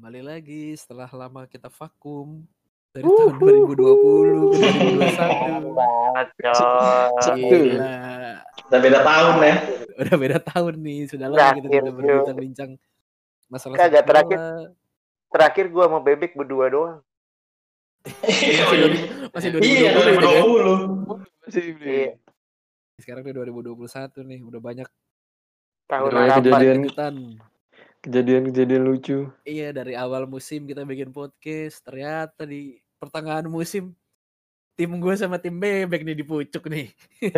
Kembali lagi setelah lama kita vakum dari tahun 2020 ke 2021. banget coy. Gila. Udah beda tahun ya. Udah beda tahun nih, sudah lama kita Terakhir, tidak berbincang-bincang masalah Kagak, sepak terakhir. bola. Terakhir gua sama Bebek berdua doang. Masih 2000 masih 2020 Iya, ini kan? 2020. Masih Iya. Sekarang udah 2021 nih, udah banyak Tahun apa? kejadian. kejutan. Kejadian-kejadian lucu. Iya, dari awal musim kita bikin podcast, ternyata di pertengahan musim tim gue sama tim Bebek nih di pucuk nih.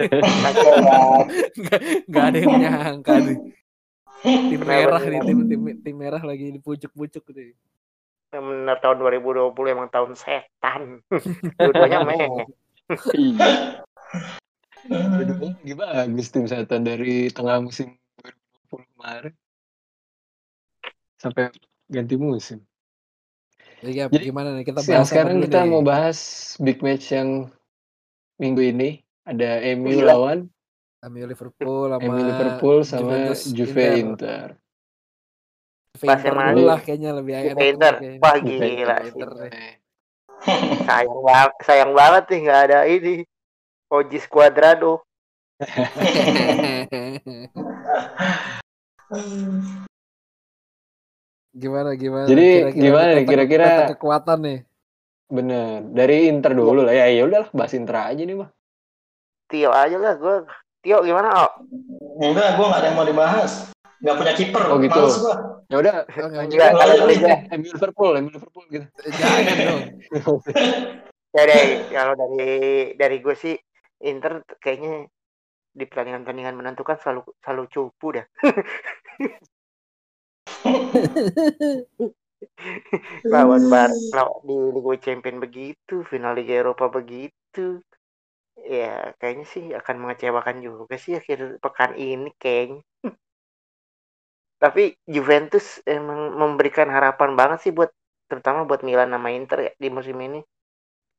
nggak, nggak ada yang nyangka nih. Tim Kenapa merah nih? tim, tim, tim merah lagi di pucuk-pucuk nih. Bener tahun 2020 emang tahun setan. Dua-duanya meh. Iya. Kedua lagi bagus tim setan dari tengah musim 2020 kemarin sampai ganti musim. Jadi, ya, Jadi, gimana nih kita Yang bahas apa sekarang kita nih? mau bahas big match yang minggu ini ada MU Gila. lawan MU Liverpool sama MU Liverpool sama Juventus Juve Inter. Inter. Inter yang mana? lah kayaknya lebih enak. Juve Inter. Wah gila. Inter Sayang banget, sayang banget nih nggak ada ini. Ojis Cuadrado. gimana gimana? Jadi, gimana nih, peta- kira-kira- kekuatan nih. Bener. Dari Inter dulu lah ya. Ya udahlah bahas Inter aja nih mah. Tio aja lah gue. Tio gimana? Oh, Enggak, gua nggak ada yang mau dibahas. Nggak punya kiper. Oh, gitu. Males. Ya udah nggak Enggak, eh, MU Liverpool, MU Liverpool gitu. Jangan dong. ya deh, kalau dari dari gue sih Inter kayaknya di pertandingan-pertandingan menentukan selalu selalu cupu dah. lawan Bar di Liga Champion begitu, final Liga Eropa begitu. Ya, kayaknya sih akan mengecewakan juga sih akhir pekan ini kayaknya. Tapi Juventus emang memberikan harapan banget sih buat terutama buat Milan sama Inter ya di musim ini.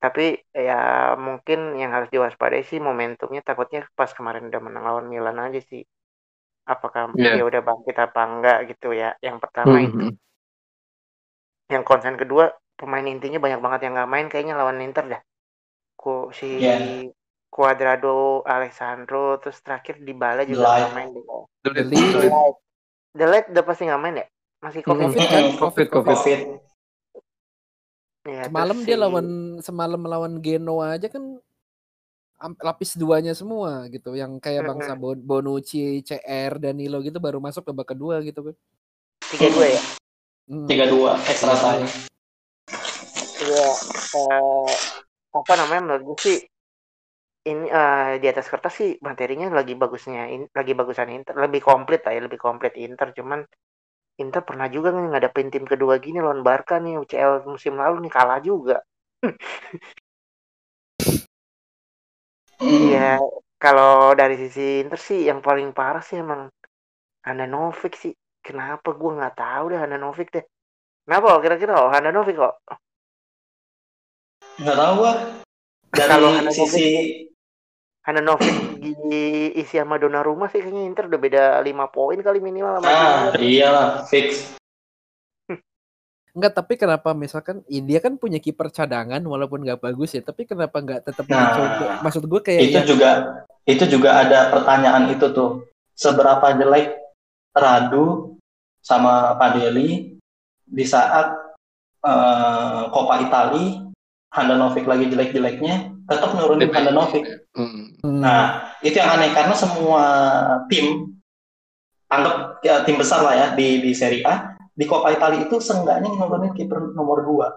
Tapi ya mungkin yang harus diwaspadai sih momentumnya takutnya pas kemarin udah menang lawan Milan aja sih. Apakah Iya. dia udah bangkit apa enggak gitu ya. Yang pertama itu. Mhm. Yang konsen kedua pemain intinya banyak banget yang nggak main kayaknya lawan Inter dah. Ku si Iya. Cuadrado, Alessandro, terus terakhir Dybala juga Delay. nggak main deh. Delete udah pasti nggak main ya? Masih covid. Covid kan? Mm-mm. Covid, Covid. Covid. Ya, Semalam dia si- lawan semalam melawan Genoa aja kan lapis duanya semua gitu. Yang kayak bangsa Bon- Bonucci, CR, Danilo gitu baru masuk ke babak kedua gitu kan. tiga dua ya. Hmm. Tiga dua extra time. Iya. eh, apa namanya menurut gue sih ini eh, di atas kertas sih materinya lagi bagusnya in- lagi bagusan Inter lebih komplit lah ya lebih komplit Inter cuman Inter pernah juga nih ngadepin tim kedua gini lawan Barca nih UCL musim lalu nih kalah juga. Iya, kalau dari sisi Inter sih yang paling parah sih emang Handanovic sih. Kenapa gue nggak tahu deh Handanovic deh. Kenapa kok kira-kira oh Handanovic kok? Nggak tahu gua. Dari Kalau sisi Handanovic diisi sama Donnarumma sih kayaknya Inter udah beda 5 poin kali minimal sama ah Juve. iyalah fix. Enggak, tapi kenapa misalkan ya dia kan punya kiper cadangan walaupun nggak bagus ya, tapi kenapa nggak tetap Nah, dicoba? Maksud gue kayak itu ya, juga itu juga ada pertanyaan itu tuh. Seberapa jelek Radu sama Padeli di saat eh, Coppa Italia Handanovic lagi jelek-jeleknya tetap nurunin Handanovic. Hmm, Nah, itu yang aneh karena semua tim anggap ya, tim besar lah ya di di Serie A di Coppa Italia itu seenggaknya nurunin kiper nomor 2.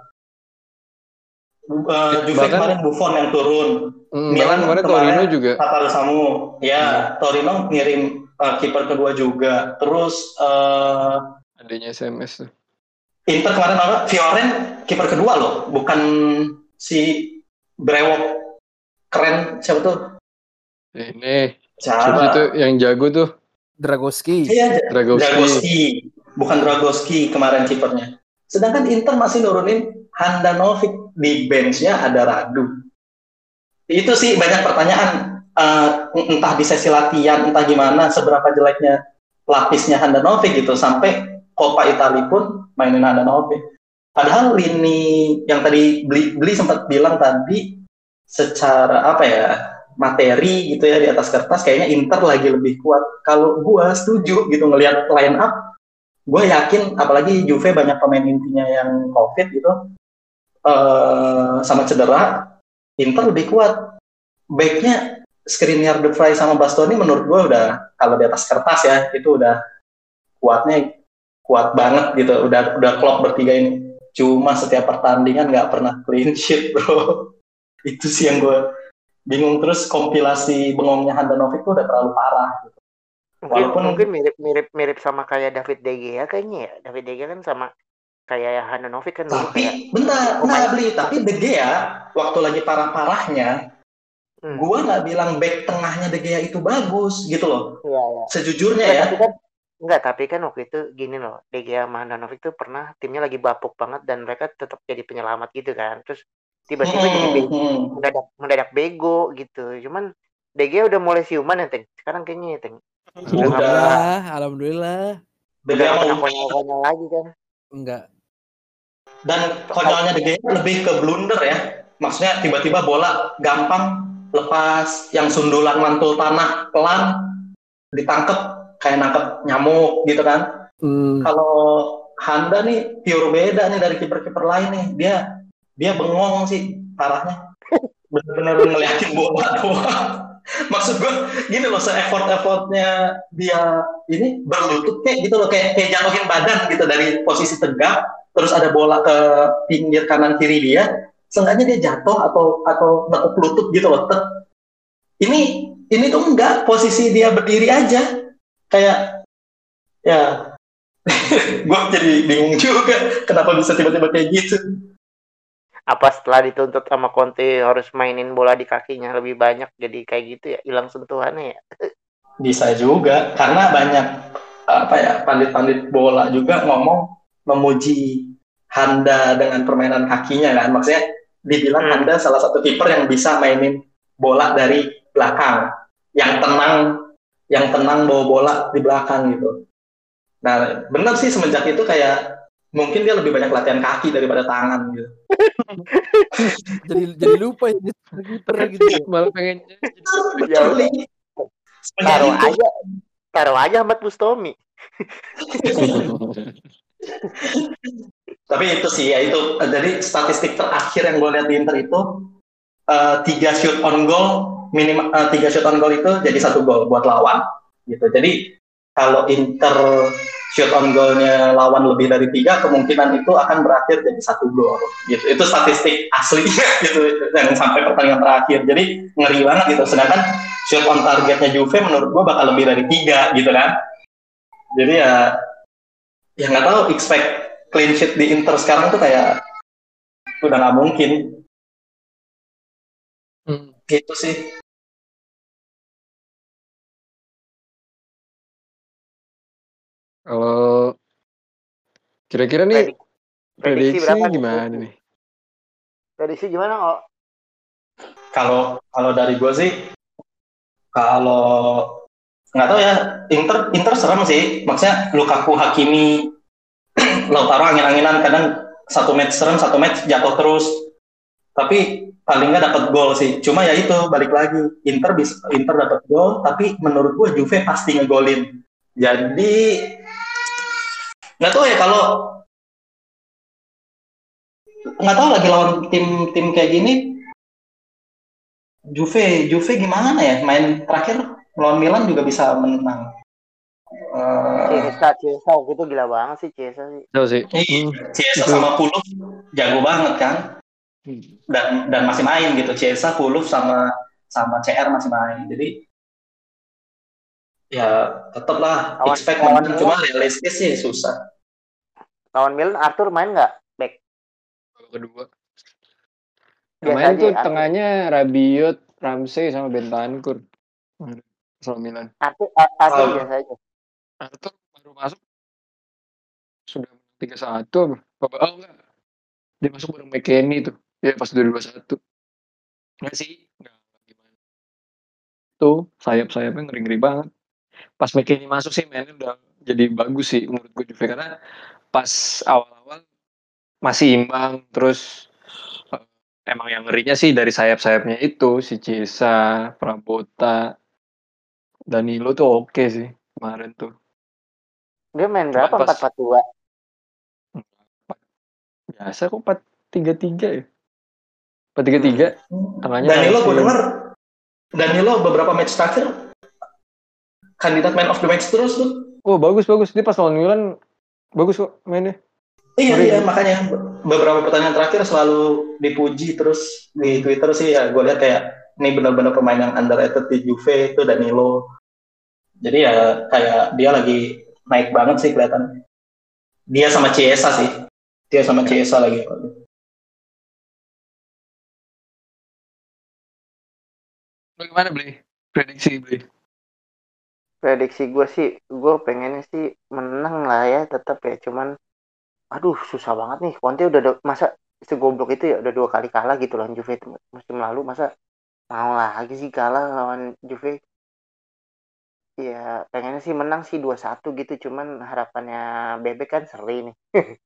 Uh, Juve Bahkan- kemarin Buffon yang turun, Hmm, Milan bahkan kemarin kemarin- Torino juga. Samu, ya Torino ngirim uh, kiper kedua juga. Terus uh, Adanya SMS tuh. Inter kemarin apa? Fioren kiper kedua loh, bukan si Brewok keren siapa tuh? Ini Siapa? itu yang jago tuh Dragoski. Iya, Dragowski. Dragoski, bukan Dragoski kemarin kipernya. Sedangkan Inter masih nurunin Handanovic di benchnya ada Radu. Itu sih banyak pertanyaan. Eh, entah di sesi latihan, entah gimana, seberapa jeleknya lapisnya Handanovic gitu sampai Coppa Italia pun mainin Handanovic. padahal lini yang tadi beli beli sempat bilang tadi secara apa ya materi gitu ya di atas kertas kayaknya Inter lagi lebih kuat. Kalau gua setuju gitu ngelihat line up, gue yakin apalagi Juve banyak pemain intinya yang covid gitu uh, sama cedera, Inter lebih kuat. Backnya Skriniar, De Vrij sama Bastoni menurut gue udah kalau di atas kertas ya itu udah kuatnya kuat banget gitu. Udah udah klop bertiga ini. Cuma setiap pertandingan nggak pernah clean sheet bro. itu sih yang gue bingung terus kompilasi bengongnya Handanovic itu udah terlalu parah gitu. Mungkin Walaupun- mungkin mirip-mirip mirip sama kayak David De Gea kayaknya ya. David De Gea kan sama kayak Handanovic kan dulu kayak Tapi bentar, pemain- nggak beli. Tapi De Gea waktu lagi parah-parahnya, Hmm. gua nggak bilang back tengahnya De Gea itu bagus gitu loh. Iya, iya. Sejujurnya Enggak, ya. tapi kan enggak, tapi kan waktu itu gini loh, De Gea sama tuh pernah timnya lagi bapuk banget dan mereka tetap jadi penyelamat gitu kan. Terus tiba-tiba jadi Hmm, be- hmm. mendadak mendadak bego gitu. Cuman Gea udah mulai siuman ya, Teng. Sekarang kayaknya ya, Teng. Udah. Alhamdulillah, Udah mau konyol-konyol lagi kan. Enggak. dan konyolnya Gea lebih ke blunder ya. Maksudnya tiba-tiba bola gampang lepas, yang sundulan mantul tanah pelan ditangkep kayak nangkep nyamuk gitu kan. Hmm. Kalau Handa nih pure beda nih dari kiper-kiper lain nih. Dia dia bengong sih parahnya. Bener-bener ngeliatin bola doang. Maksud gue gini loh, se-effort-effortnya dia ini berlutut kayak gitu loh, kayak, kayak jatuhin badan gitu dari posisi tegak, terus ada bola ke pinggir kanan kiri dia, seenggaknya dia jatuh atau atau nekuk lutut gitu loh. Ini ini tuh enggak, posisi dia berdiri aja. Kayak ya gue jadi bingung juga kenapa bisa tiba-tiba kayak gitu. Apa setelah dituntut sama Conte harus mainin bola di kakinya lebih banyak jadi kayak gitu ya, hilang sentuhannya ya. Bisa juga karena banyak apa ya pandit-pandit bola juga ngomong memuji Handa dengan permainan kakinya kan. Maksudnya dibilang Hmm. Handa salah satu kiper yang bisa mainin bola dari belakang, yang tenang, yang tenang bawa bola di belakang gitu. Nah, benar sih semenjak itu kayak mungkin dia lebih banyak latihan kaki daripada tangan gitu. Jadi jadi lupa ya jadi kiper gitu. ya. Malah pengen Ya Taruh aja, taruh aja Ahmad Bustomi. Tapi itu sih ya itu eh, jadi statistik terakhir yang gue lihat di Inter itu eh, tiga shoot on goal minimal eh, tiga shoot on goal itu jadi satu gol buat lawan gitu. Jadi kalau Inter shoot on goalnya lawan lebih dari tiga kemungkinan itu akan berakhir jadi satu gol gitu. Itu statistik aslinya gitu yang sampai pertandingan terakhir. Jadi ngeri banget gitu. Sedangkan shoot on targetnya Juve menurut gue bakal lebih dari tiga gitu kan. Jadi ya ya nggak tahu expect clean sheet di Inter sekarang tuh kayak udah nggak mungkin Hmm. gitu sih Kalau kira-kira nih Predik- prediksi prediksi berapa gimana nih? Prediksi gimana kok? kalau kalau dari gue sih kalau nggak tahu ya Inter Inter serem sih. Maksudnya Lukaku Hakimi Lautaro angin-anginan kadang satu match serem satu match jatuh terus. Tapi paling nggak dapat gol sih. Cuma ya itu balik lagi. Inter bisa Inter dapat gol tapi menurut gue Juve pasti ngegolin. Jadi nggak tahu ya kalau nggak tahu lagi lawan tim-tim kayak gini Juve Juve gimana ya main terakhir lawan Milan juga bisa menang Eh, Ciesa, Ciesa waktu itu gila banget sih Ciesa sih. Tahu sih. Iya. Ciesa Itu. sama Puluf jago banget kan Hmm. dan dan masih main gitu Ciesa Puluf sama sama CR masih main jadi ya tetap lah Lawan- expect lawan menang cuma realistis sih susah Lawan Milan Arthur main nggak? Back. Kalau kedua. Yang Biasa main tuh ya, tengahnya Rabiot, Ramsey sama Bentancur. Sama Milan. Arthur, Ar- Arthur Oh. biasa aja. Arthur baru masuk sudah tiga satu apa? Oh enggak. Dia masuk bareng McKennie tuh. Ya pas 2021. Enggak sih. Enggak gimana. Tuh sayap-sayapnya ngeri-ngeri banget. Pas McKennie masuk sih mainnya udah jadi bagus sih menurut gue Juve karena pas awal-awal masih imbang terus eh, emang yang ngerinya sih dari sayap-sayapnya itu si Cesa, Prabota, Danilo tuh oke sih kemarin tuh. Dia main berapa? pas- 4-4-2. Biasa kok 4-3-3 ya. 4-3-3 tengahnya Danilo gue denger Danilo beberapa match terakhir kandidat man of the match terus tuh. Oh bagus bagus dia pas lawan Milan bagus kok mainnya. Iya Sorry. iya makanya beberapa pertandingan terakhir selalu dipuji terus di Twitter sih ya gue lihat kayak ini benar-benar pemain yang underrated di Juve itu Danilo. Jadi ya kayak dia lagi naik banget sih kelihatan. Dia sama Chiesa sih. Dia sama Chiesa lagi. Bagaimana beli prediksi beli? Prediksi gue sih, gue pengennya sih menang lah ya tetap ya. Cuman, aduh susah banget nih. Conte udah do- masa segoblok itu ya udah dua kali kalah gitu lawan Juve musim lalu. Masa mau lagi sih kalah lawan Juve? Ya pengennya sih menang sih 2-1 gitu. Cuman harapannya Bebek kan seri nih.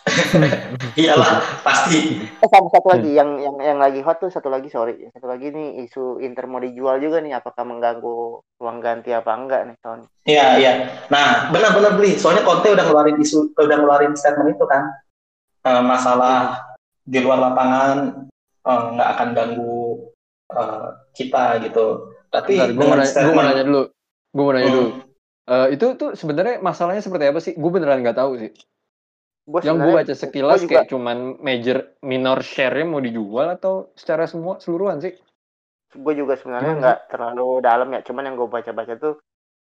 Iyalah pasti. Eh sama satu lagi yang yang yang lagi hot tuh satu lagi sorry satu lagi nih isu Inter mau dijual juga nih apakah mengganggu uang ganti apa enggak nih tahun Iya iya. Nah benar-benar beli. Soalnya Conte udah ngeluarin isu, udah ngeluarin statement itu kan. Eh, masalah di luar lapangan eh, nggak akan ganggu eh, kita gitu. Tapi Bentar, gue mau, dengan nanya, gua mau statement- nanya dulu. Gue mau nanya Hmm. dulu. Eh, itu tuh sebenarnya masalahnya seperti apa sih? Gue beneran nggak tahu sih. Gua Yang gue baca sekilas gua juga- kayak cuman major minor share-nya mau dijual atau secara semua seluruhan sih? gue juga sebenarnya nggak terlalu dalam ya cuman yang gue baca-baca tuh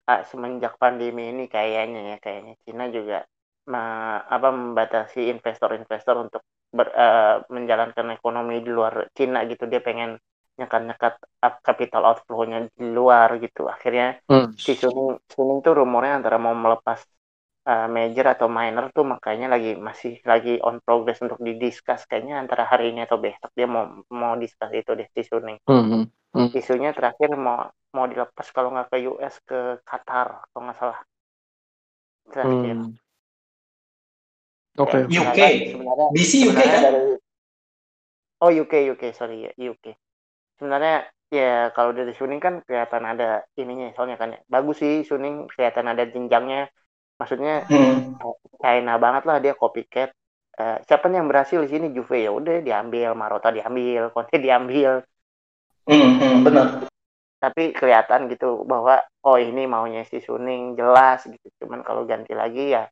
ah, semenjak pandemi ini kayaknya ya kayaknya Cina juga me- apa membatasi investor-investor untuk ber- eh, menjalankan ekonomi di luar Cina gitu dia pengen nyekat-nyekat up capital outflow-nya di luar gitu akhirnya Hmm. si Suning Suning tuh rumornya antara mau melepas uh, major atau minor tuh makanya lagi masih lagi on progress untuk didiskus kayaknya antara hari ini atau besok dia mau mau discuss itu deh si Suning Hmm. isunya terakhir mau mau dilepas kalau nggak ke US ke Qatar kalau nggak salah terakhir Hmm. Oke. Ya, UK. sebenarnya- sebenarnya DC UK sebenarnya kan? dari oh UK UK sorry ya UK sebenarnya ya kalau dari Suning kan kelihatan ada ininya soalnya kan ya. bagus sih Suning kelihatan ada jenjangnya maksudnya Hmm. China banget lah dia copycat Eh, siapa nih yang berhasil di sini? Juve. Ya udah diambil. Marota diambil. Conte diambil. Hmm, hmm, benar. tapi kelihatan gitu bahwa oh ini maunya si Suning jelas gitu. Cuman kalau ganti lagi ya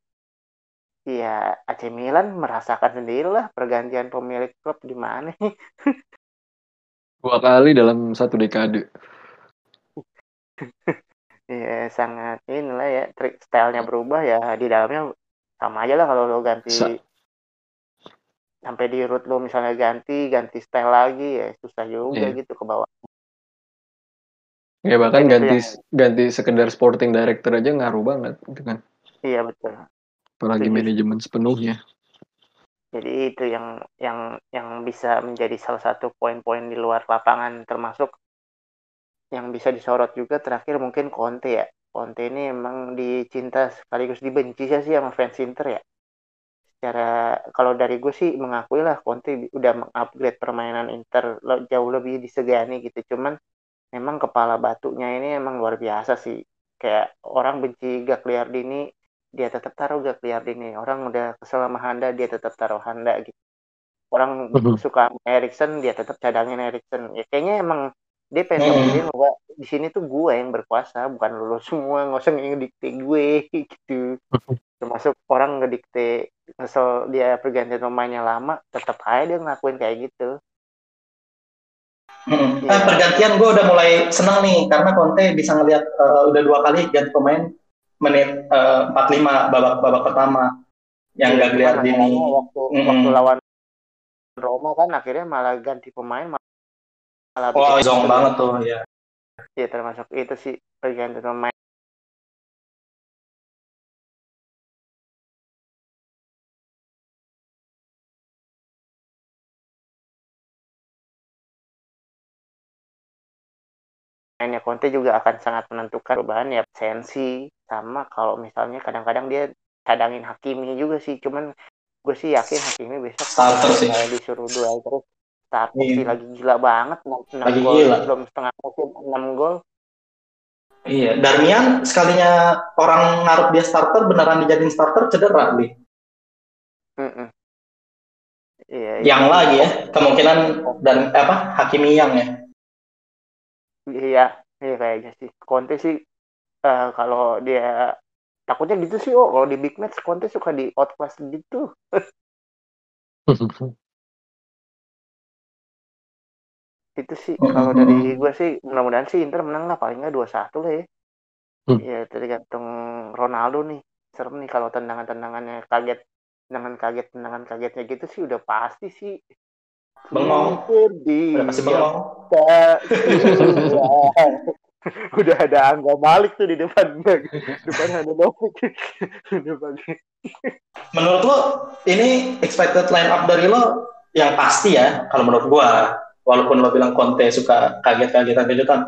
ya AC Milan merasakan sendiri lah pergantian pemilik klub di mana. Dua kali dalam satu dekade. ya sangat inilah ya trik stylenya berubah ya di dalamnya sama aja lah kalau lo ganti Sa- sampai di root lo misalnya ganti ganti style lagi ya susah juga Iya. gitu ke bawah Ya bahkan itu ganti yang- ganti sekedar sporting director aja ngaruh banget gitu kan. iya betul Apalagi manajemen sepenuhnya. Jadi itu yang yang yang bisa menjadi salah satu poin-poin di luar lapangan termasuk yang bisa disorot juga terakhir mungkin Conte ya. Conte ini emang dicinta sekaligus dibenci sih sama fans Inter ya. Secara kalau dari gue sih mengakui lah Conte udah mengupgrade permainan Inter jauh lebih disegani gitu. Cuman memang kepala batunya ini emang luar biasa sih. Kayak orang benci Gagliardini dia tetap taruh Gagliardini. Orang udah kesel sama Handa dia tetap taruh Handa gitu. Orang Mhm. suka Erikson dia tetap cadangin Erikson. Ya kayaknya emang dia pengen Hmm. ngebuktiin bahwa di sini tuh gue yang berkuasa bukan lo semua nggak usah ngedikte gue gitu termasuk orang ngedikte kesel dia pergantian pemainnya lama tetap aja dia ngelakuin kayak gitu Hmm. Eh, pergantian gue udah mulai senang nih karena Conte bisa ngelihat eh, udah dua kali ganti pemain menit eh, 45 babak babak pertama yang Iya, gak cuman Gagliardini. lama-lama waktu Mm-mm. waktu lawan Roma kan akhirnya malah ganti pemain Wah, bikin- zong banget tuh ya. Iya termasuk itu sih pergantian pemain mainnya Conte juga akan sangat menentukan perubahan ya sensi sama kalau misalnya kadang-kadang dia cadangin Hakimi juga sih cuman gue sih yakin Hakimi besok Starter sih. kayak disuruh duel terus starter Iya. sih lagi gila banget 6 Lagi gol gila. belum setengah musim 6 gol Iya, Darmian sekalinya orang ngaruh dia starter beneran dijadiin starter cedera nih. Mm-mm. iya Yang itu- lagi ya, kemungkinan dan apa Hakimi yang ya. iya iya kayaknya sih Conte sih eh, kalau dia takutnya gitu sih oh kalau di big match Conte suka di outclass gitu itu sih Mm, kalau mm, dari mm. gue sih mudah-mudahan sih Inter menang lah paling nggak dua satu lah ya Hmm. ya tergantung Ronaldo nih serem nih kalau tendangan-tendangannya kaget tendangan kaget tendangan kagetnya gitu sih udah pasti sih Bengong. Sedih. Udah pasti bengong. Tak hilang. udah ada Angga Malik tuh di depan depan ada Novik depan Menurut lo ini expected line up dari lo yang pasti ya kalau menurut gua walaupun lo bilang Conte suka kaget-kagetan kejutan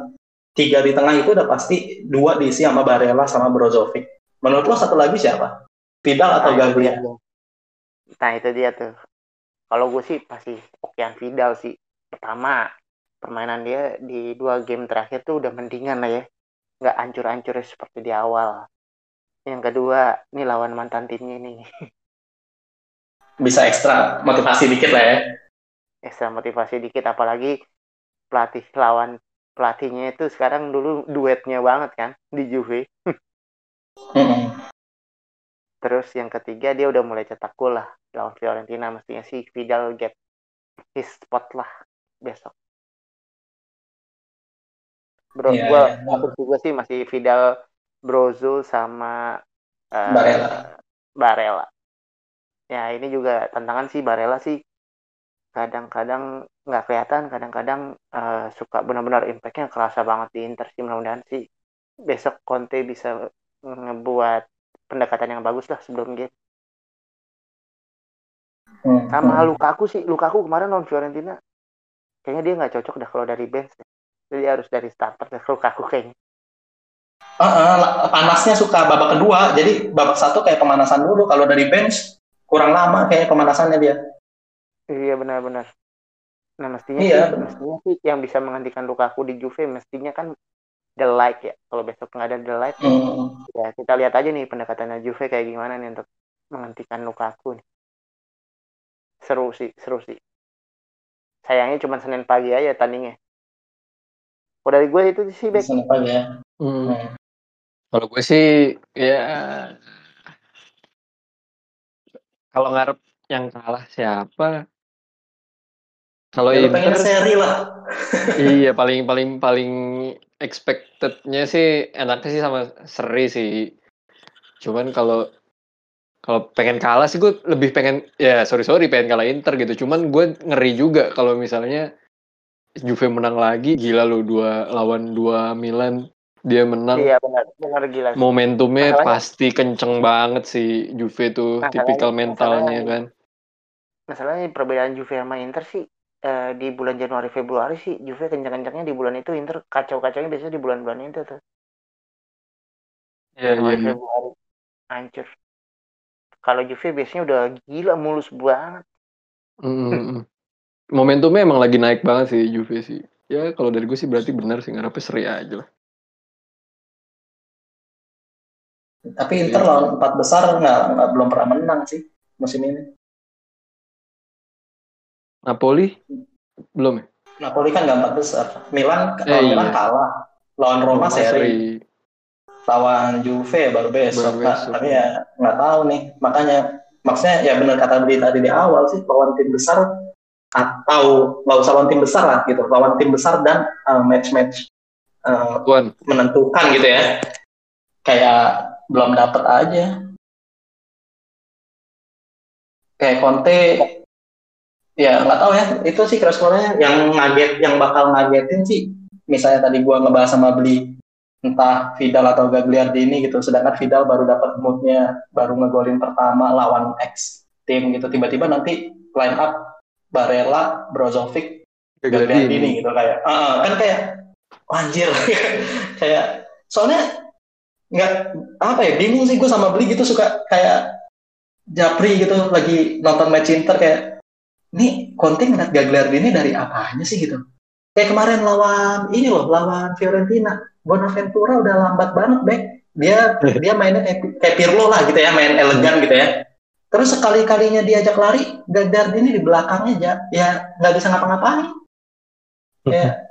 tiga di tengah itu udah pasti dua diisi sama Barella sama Brozovic menurut lo satu lagi siapa Vidal atau Nah, dia. Nah itu dia tuh. Kalau gue sih pasti Okian Vidal sih. Pertama, permainan dia di dua game terakhir tuh udah mendingan lah ya. Nggak ancur-ancur seperti di awal. Yang kedua, ini lawan mantan timnya nih. bisa ekstra motivasi dikit lah ya Ekstra motivasi dikit. Apalagi pelatih lawan pelatihnya itu sekarang dulu duetnya banget kan di Juve. Terus yang ketiga dia udah mulai cetak gol lah lawan Fiorentina mestinya sih Vidal get his spot lah besok. Bro, gua iya. asumsi gua sih masih Vidal, Brozo sama eh, Barella. Barella. Ya ini juga tantangan sih Barella sih kadang-kadang nggak kelihatan, kadang-kadang eh, suka benar-benar impactnya kerasa banget di Inter sih mudah-mudahan sih besok Conte bisa ngebuat pendekatan yang bagus lah sebelum game. Hmm, Sama hmm. Lukaku sih, Lukaku kemarin lawan Fiorentina kayaknya dia nggak cocok dah kalau dari bench. Jadi harus dari starter deh Lukaku kayaknya. Ah, la- panasnya suka babak kedua jadi babak satu kayak pemanasan dulu kalau dari bench kurang lama kayak pemanasannya dia Iya benar-benar. Nah mestinya Iya, sih, benar. mestinya sih yang bisa menghentikan Lukaku di Juve mestinya kan The Light ya. Kalau besok nggak ada The Light, Hmm. ya kita lihat aja nih pendekatannya Juve kayak gimana nih untuk menghentikan Lukaku nih. Seru sih, seru sih. Sayangnya cuma Senin pagi aja tandingnya. Kalau dari gue itu sih. Senin pagi ya Hmm. Hmm. Kalau gue sih ya kalau ngarep yang kalah siapa? Kalau Ya, pengen Inter seri lah iya paling paling paling expectednya sih enaknya sih sama seri sih. Cuman kalau kalau pengen kalah sih gue lebih pengen ya sorry sorry pengen kalah Inter gitu. Cuman gue ngeri juga kalau misalnya Juve menang lagi gila lu dua lawan dua Milan dia menang Iya benar, benar gila. sih. momentumnya Masalahnya- pasti kenceng banget sih Juve tuh tipikal mentalnya masalahnya- kan. Masalahnya perbedaan Juve sama Inter sih eh, di bulan Januari Februari sih Juve kencang-kencangnya di bulan itu Inter kacau-kacaunya biasanya di bulan-bulan itu tuh. Iya iya. Januari iya. Februari hancur. Kalau Juve biasanya udah gila mulus banget. Mm. Momentumnya emang lagi naik banget sih Juve sih. Ya kalau dari gue sih berarti benar sih ngarepnya seri aja lah. tapi Inter lawan empat besar nggak nggak belum pernah menang sih musim ini Napoli? Belum ya? Napoli kan empat besar. Milan Eh, lawan Milan iya. kalah. Lawan Roma, seri. lawan Juve baru besok. Baru Nah, besok. tapi ya nggak tahu nih. Makanya maksudnya ya benar kata Beli tadi di awal sih lawan tim besar atau nggak usah lawan tim besar lah gitu. Lawan tim besar dan uh, match-match uh, Tuan. menentukan gitu ya. Kayak belum dapet aja. Kayak Conte ya nggak tahu ya. Itu sih kira yang ngaget yang bakal ngagetin sih misalnya tadi gua ngebahas sama beli entah Vidal atau Gagliardini gitu. Sedangkan Vidal baru dapat moodnya baru ngegolin pertama lawan X tim gitu. Tiba-tiba nanti line up Barella Brozovic Gagliardini gitu kayak "Ah, ah," kan kayak "Wah, anjir. Kayak soalnya nggak apa ya bingung sih gue sama beli gitu. Suka kayak japri gitu lagi nonton match Inter kayak ini Conte ngeliat Gagliardini dari apanya sih gitu? Kayak kemarin lawan ini loh lawan Fiorentina. Bonaventura udah lambat banget back dia dia mainnya kayak, kayak Pirlo lah gitu ya main elegan gitu ya. Terus sekali kalinya diajak lari Gagliardini di belakangnya aja ya nggak bisa ngapa-ngapain. Ya.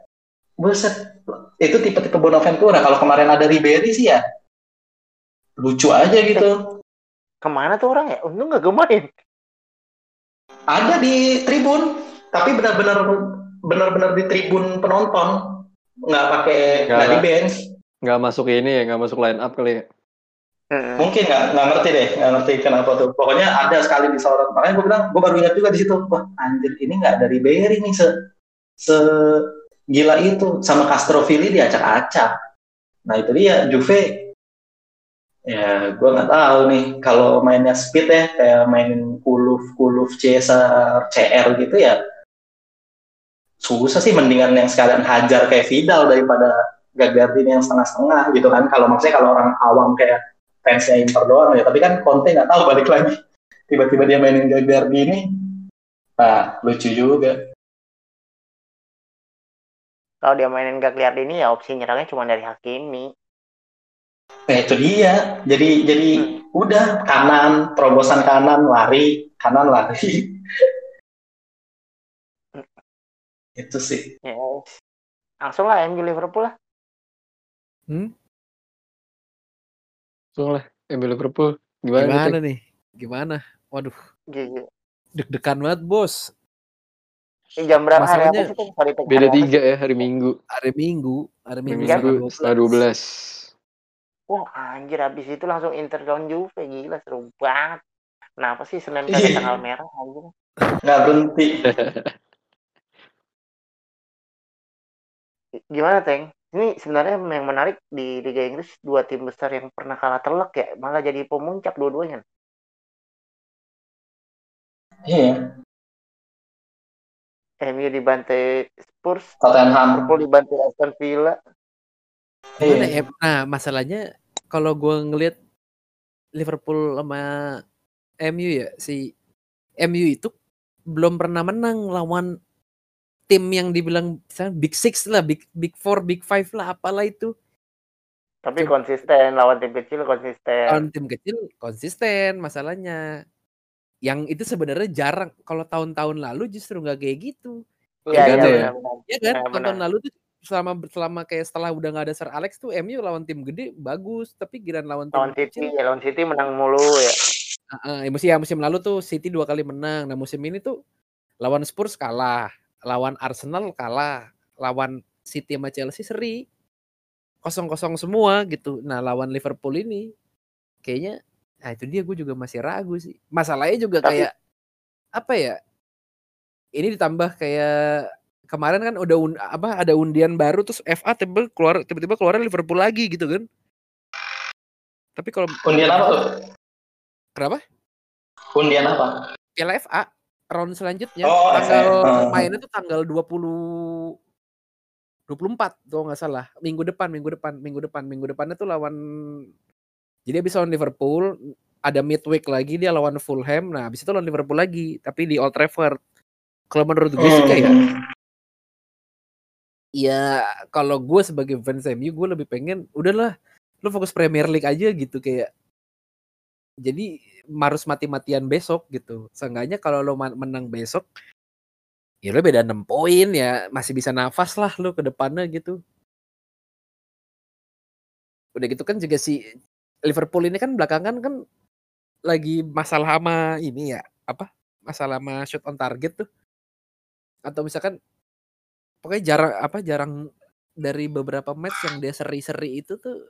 Buset itu tipe-tipe Bonaventura. Kalau kemarin ada Ribery sih ya lucu aja gitu. Ke mana tuh orang ya? Untung nggak gue main. Ada di tribun tapi benar-benar benar-benar di tribun penonton nggak pakai Nggak. di bench Nggak masuk ini ya, nggak masuk line up kali ya. Mm-mm. mungkin nggak nggak ngerti deh nggak ngerti kenapa tuh pokoknya ada sekali di sorot makanya gue bilang gue baru ingat juga di situ wah anjir ini nggak dari Berry nih se se gila itu sama Castrovilli diacak-acak nah itu dia Juve ya gue nggak tahu nih kalau mainnya speed ya kayak mainin kuluf kuluf Caesar CR gitu ya susah sih mendingan yang sekalian hajar kayak Vidal daripada Gagliardini yang setengah-setengah gitu kan. Kalau maksudnya kalau orang awam kayak fansnya Inter doang ya tapi kan Conte nggak tahu balik lagi. Tiba-tiba dia mainin Gagliardini nah lucu juga. Kalau dia mainin Gagliardini ya opsi nyerangnya cuma dari Hakimi. Nah itu dia jadi jadi udah kanan terobosan kanan lari kanan lari itu sih Ya. Langsung lah MU Liverpool lah. Langsung lah, MU Liverpool. Gimana, Gimana nih? Gimana? Waduh, deg-degan banget bos. Ini jam berapa hari apa Masalahnya sih? Beda tiga ya hari Minggu. Hari Minggu, hari Hari Minggu Jam? Minggu setengah 12. Wah anjir habis itu langsung Inter lawan Juve gila seru banget. Kenapa sih Senin Iya. kagak tanggal merah anjir? nggak berhenti Gimana Teng? Ini sebenarnya yang menarik di Liga Inggris dua tim besar yang pernah kalah telak ya malah jadi pemuncak dua-duanya. iya MU dibantai Spurs, Tottenham Liverpool dibantai Aston Villa. Iya. ya? Nah, masalahnya kalau gue ngelihat Liverpool sama MU ya, si MU itu belum pernah menang lawan tim yang dibilang misalnya Big Six lah, Big Big Four, Big Five lah, apalah itu. Tapi Coba. konsisten lawan tim kecil konsisten. Lawan tim kecil konsisten masalahnya. Yang itu sebenarnya jarang. Kalau tahun-tahun lalu justru nggak kayak gitu. Iya iya ya. benar-benar. Ya kan? Benar, Tahun-tahun benar. lalu tuh selama selama kayak setelah udah nggak ada Sir Alex tuh MU lawan tim gede bagus, tapi giran lawan tim Lawan City, ya, lawan City menang mulu ya. Heeh, ya musim ya musim lalu tuh City dua kali menang. Nah musim ini tuh lawan Spurs kalah, lawan Arsenal kalah, lawan City sama Chelsea seri kosong-kosong semua gitu. Nah lawan Liverpool ini kayaknya, nah itu dia gue juga masih ragu sih. Masalahnya juga Tapi- kayak apa ya? Ini ditambah kayak kemarin kan udah un- apa ada undian baru terus FA tiba keluar tiba-tiba keluar Liverpool lagi gitu kan. Tapi kalau undian apa tuh kenapa? undian apa Piala FA round selanjutnya Oh, tanggal FA. mainnya tuh tanggal 20 24 kalau nggak salah minggu depan minggu depan minggu depan minggu depannya tuh lawan jadi habis lawan Liverpool ada midweek lagi dia lawan Fulham nah habis itu lawan Liverpool lagi tapi di Old Trafford kalau menurut gue sih kayak Hmm. Ya kalau gue sebagai fans MU gue lebih pengen udahlah lu fokus Premier League aja gitu kayak jadi harus mati-matian besok gitu. Seenggaknya kalau lo menang besok ya lo beda 6 poin ya masih bisa nafas lah lo ke depannya gitu. Udah gitu kan juga si Liverpool ini kan belakangan kan lagi masalah sama ini ya apa masalah sama shoot on target tuh. Atau misalkan pokoknya jarang apa jarang dari beberapa match yang dia seri-seri itu tuh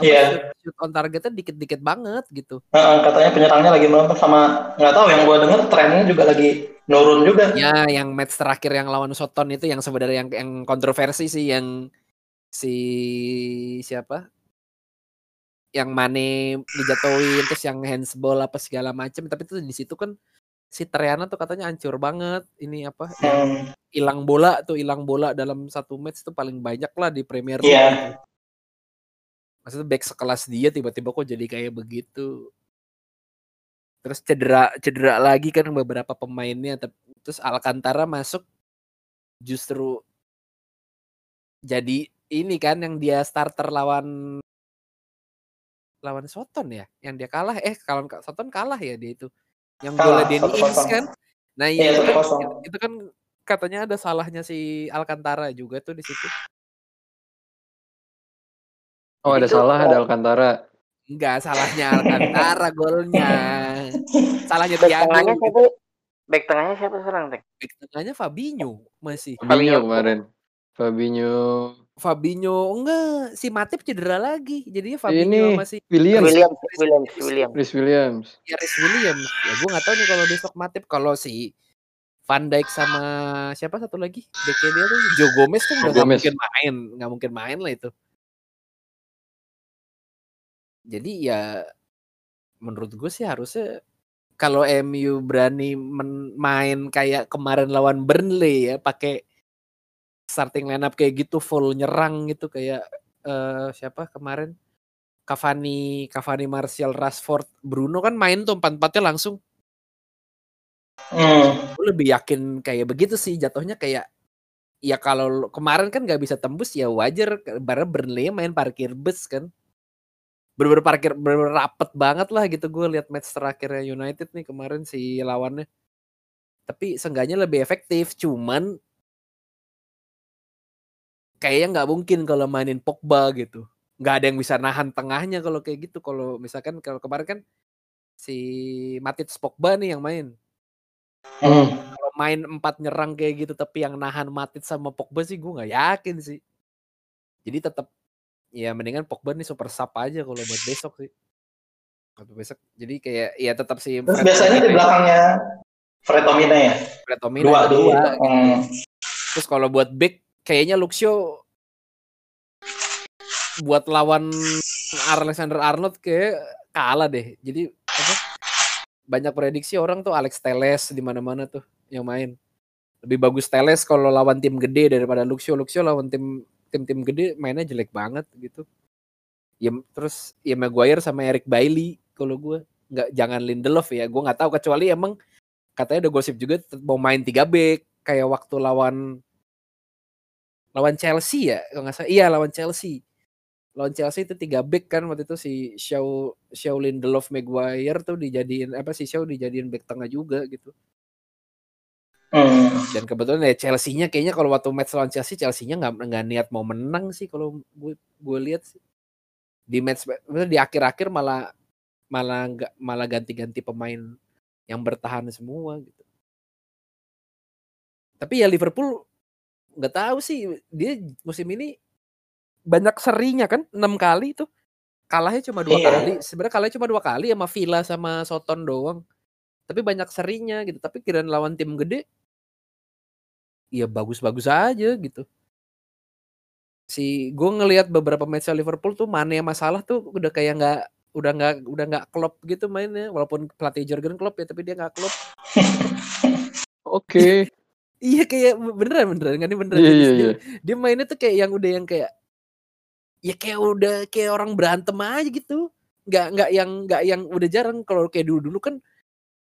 Iya. shoot, on targetnya dikit-dikit banget gitu Heeh, katanya penyerangnya lagi menonton sama nggak tahu yang gue denger trennya juga lagi nurun juga. ya yang match terakhir yang lawan Soton itu yang sebenarnya yang yang kontroversi sih yang si siapa yang Mane dijatuhin terus yang handsball apa segala macem tapi tuh di situ kan si Triana tuh katanya hancur banget ini apa Hmm, hilang bola tuh hilang bola dalam satu match tuh paling banyak lah di Premier League. Iya. gitu. Maksudnya back sekelas dia tiba-tiba kok jadi kayak begitu. Terus cedera cedera lagi kan beberapa pemainnya terus Alcantara masuk justru jadi ini kan yang dia starter lawan lawan Soton ya yang dia kalah eh kalau Soton kalah ya dia itu yang Kalah, golnya Danny Ings kosong. kan nah Iya, iya itu kan, itu kan katanya ada salahnya si Alcantara juga tuh di situ Oh ada Itu, salah ada oh. Alcantara. enggak salahnya Alcantara golnya salahnya Back Thiago tengahnya gitu. siapa? Back tengahnya siapa sekarang, Teng? Back tengahnya Fabinho masih Fabinho Fabinho. kemarin. Fabinho. Fabinho enggak si Matip cedera lagi jadinya Fabinho Ini sama si Williams. Williams, Williams, Williams. Chris Williams. ya Rhys Williams ya gue nggak tahu nih kalau besok Matip kalau si Van Dijk sama siapa satu lagi backnya dia tuh Joe Gomez kan udah nggak mungkin main nggak mungkin main lah itu jadi ya menurut gue sih harusnya kalau MU berani men- main kayak kemarin lawan Burnley ya pakai starting lineup kayak gitu full nyerang gitu kayak eh, siapa kemarin Cavani, Cavani, Martial, Rashford, Bruno kan main tuh empat-empatnya langsung. Hmm. Gue lebih yakin kayak begitu sih jatuhnya kayak ya kalau kemarin kan nggak bisa tembus ya wajar karena Burnley main parkir bus kan. Bener-bener parkir bener rapet banget lah gitu gue lihat match terakhirnya United nih kemarin si lawannya. Tapi seenggaknya lebih efektif cuman kayaknya nggak mungkin kalau mainin Pogba gitu. Nggak ada yang bisa nahan tengahnya kalau kayak gitu. Kalau misalkan kalau kemarin kan si Matic Pogba nih yang main. Hmm. Kalau main empat nyerang kayak gitu tapi yang nahan Matic sama Pogba sih gue nggak yakin sih. Jadi tetap ya mendingan Pogba nih super sub aja kalau buat besok sih. Untuk besok. Jadi kayak ya tetap si Terus biasanya di belakangnya Fred Omina ya. Fred Tomina Dua yang di. kedua. Hmm. Terus kalau buat back kayaknya Luxio buat lawan Alexander Arnold kayak kalah deh. Jadi apa? Banyak prediksi orang tuh Alex Teles di mana-mana tuh yang main. Lebih bagus Teles kalau lawan tim gede daripada Luxio. Luxio lawan tim tim-tim gede mainnya jelek banget gitu. Ya terus ya Maguire sama Eric Bailey kalau gue nggak jangan Lindelof ya. Gue nggak tahu kecuali emang katanya udah gosip juga mau main 3 back kayak waktu lawan lawan Chelsea ya kalau nggak salah. Iya lawan Chelsea. Lawan Chelsea itu tiga back kan waktu itu si Shaw Shaw Lindelof Maguire tuh dijadiin apa si Shaw dijadiin back tengah juga gitu. Hmm. dan kebetulan ya Chelsea-nya kayaknya kalau waktu match lawan Chelsea Chelsea-nya nggak nggak niat mau menang sih kalau gue gue lihat sih. Di match di akhir-akhir malah malah nggak malah ganti-ganti pemain yang bertahan semua gitu. Tapi ya Liverpool nggak tahu sih. Dia musim ini banyak serinya kan enam kali tuh. Kalahnya cuma dua Iya. kali. Sebenarnya kalahnya cuma dua kali sama Villa sama Soton doang. Tapi banyak serinya gitu. Tapi kirain lawan tim gede ya bagus-bagus aja gitu. Si gue ngelihat beberapa match Liverpool tuh mana yang masalah tuh udah kayak nggak udah nggak udah nggak klop gitu mainnya. Walaupun pelatih Jurgen Klopp ya tapi dia nggak klop. Oke. Iya kayak beneran beneran kan? Ini beneran. Iya Dia- iya dia, iya. dia mainnya tuh kayak yang udah yang kayak ya kayak udah kayak orang berantem aja gitu. Nggak nggak yang nggak yang udah jarang. Kalau kayak dulu dulu kan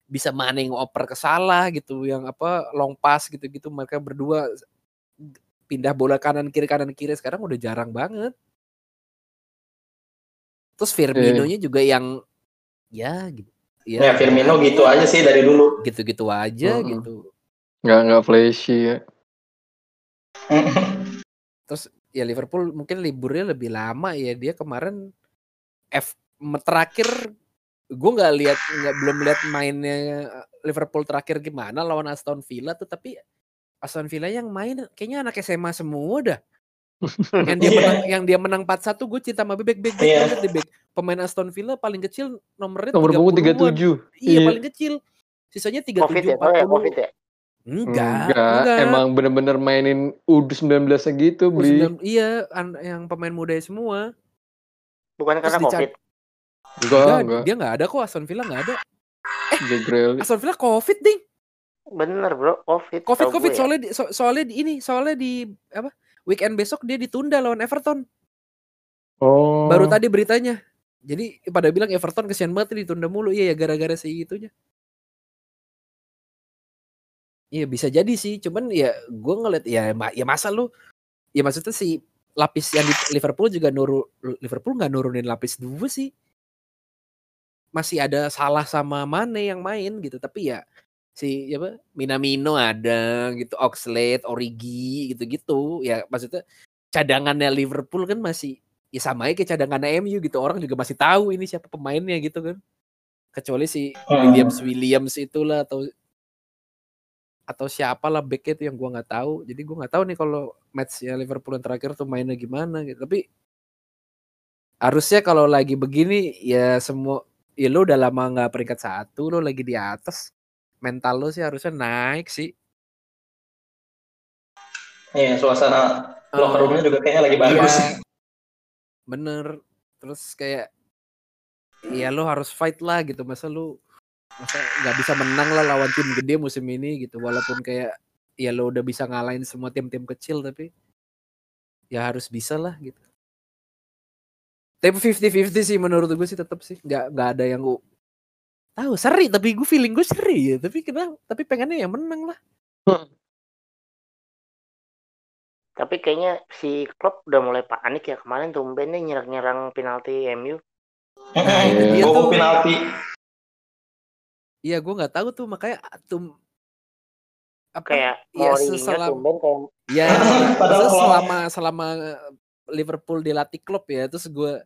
bisa mana yang oper ke salah gitu yang apa long pass gitu gitu mereka berdua pindah bola kanan kiri kanan kiri. Sekarang udah jarang banget. Terus Firmino-nya juga yang ya gitu Ya Firmino gitu aja sih dari dulu. gitu-gitu aja Mm-mm. gitu Nggak nggak flashy ya. terus ya Liverpool mungkin liburnya lebih lama ya dia kemarin F terakhir gue nggak lihat nggak belum lihat mainnya Liverpool terakhir gimana lawan Aston Villa tuh tapi Aston Villa yang main kayaknya anak SMA semua dah yang dia Iya. menang yang dia menang 4-1 gue cinta sama bebek bebek Iya. banget deh Bek. pemain Aston Villa paling kecil nomornya Nomor punggung 30-an. 37. iya paling kecil sisanya 37 Covid ya, oh ya, Covid 40 ya. Enggak Enggak, emang bener-bener mainin U19 nya gitu, Bli. U19 iya an- yang pemain muda semua Bukan Terus karena dica- Covid. Enggak, Enggak, enggak. dia nggak ada kok Aston Villa nggak ada. Grealish. Aston Villa Covid ding. Bener bro, Covid. Covid Covid ya. soalnya di, so- soalnya di ini soalnya di apa? Weekend besok dia ditunda lawan Everton. Oh. Baru tadi beritanya. Jadi pada bilang Everton kesian banget ditunda mulu. Iya ya gara-gara si itunya. Iya bisa jadi sih, cuman ya gue ngeliat ya ma- ya masa lu ya maksudnya si lapis yang di Liverpool juga nuru Liverpool nggak nurunin lapis dua sih. Masih ada salah sama Mane yang main gitu, tapi ya si ya apa Minamino ada gitu, Oxlade, Origi gitu-gitu. Ya maksudnya cadangannya Liverpool kan masih ya sama aja kayak cadangannya MU gitu. Orang juga masih tahu ini siapa pemainnya gitu kan. Kecuali si Hmm. Williams Williams itulah atau atau siapa lah backnya itu yang gua nggak tahu. Jadi gua nggak tahu nih kalau matchnya Liverpool yang terakhir tuh mainnya gimana gitu. Tapi harusnya kalau lagi begini ya semua ya lo udah lama nggak peringkat satu lo lagi di atas mental lo sih harusnya naik sih. Iya, suasana locker Eh, roomnya juga kayaknya lagi bagus. Iya, bener. Terus kayak ya lo harus fight lah gitu. Masa lu masa nggak bisa menang lah lawan tim gede musim ini gitu. Walaupun kayak ya lo udah bisa ngalahin semua tim-tim kecil tapi ya harus bisa lah gitu. Tapi 50-50 sih menurut gue sih tetap sih nggak nggak ada yang gue tahu seri tapi gue feeling gue seri ya tapi kenapa tapi pengennya yang menang lah Tapi kayaknya si Klopp udah mulai panik ya kemarin tumben dia nyerang-nyerang penalti MU. Nah, itu Mm-mm. dia tuh. penalti. Iya gue nggak tahu tuh makanya tum apa Kayak ya kayak ya Padahal maksudnya kalau- selama selama Liverpool dilatih Klopp ya terus gue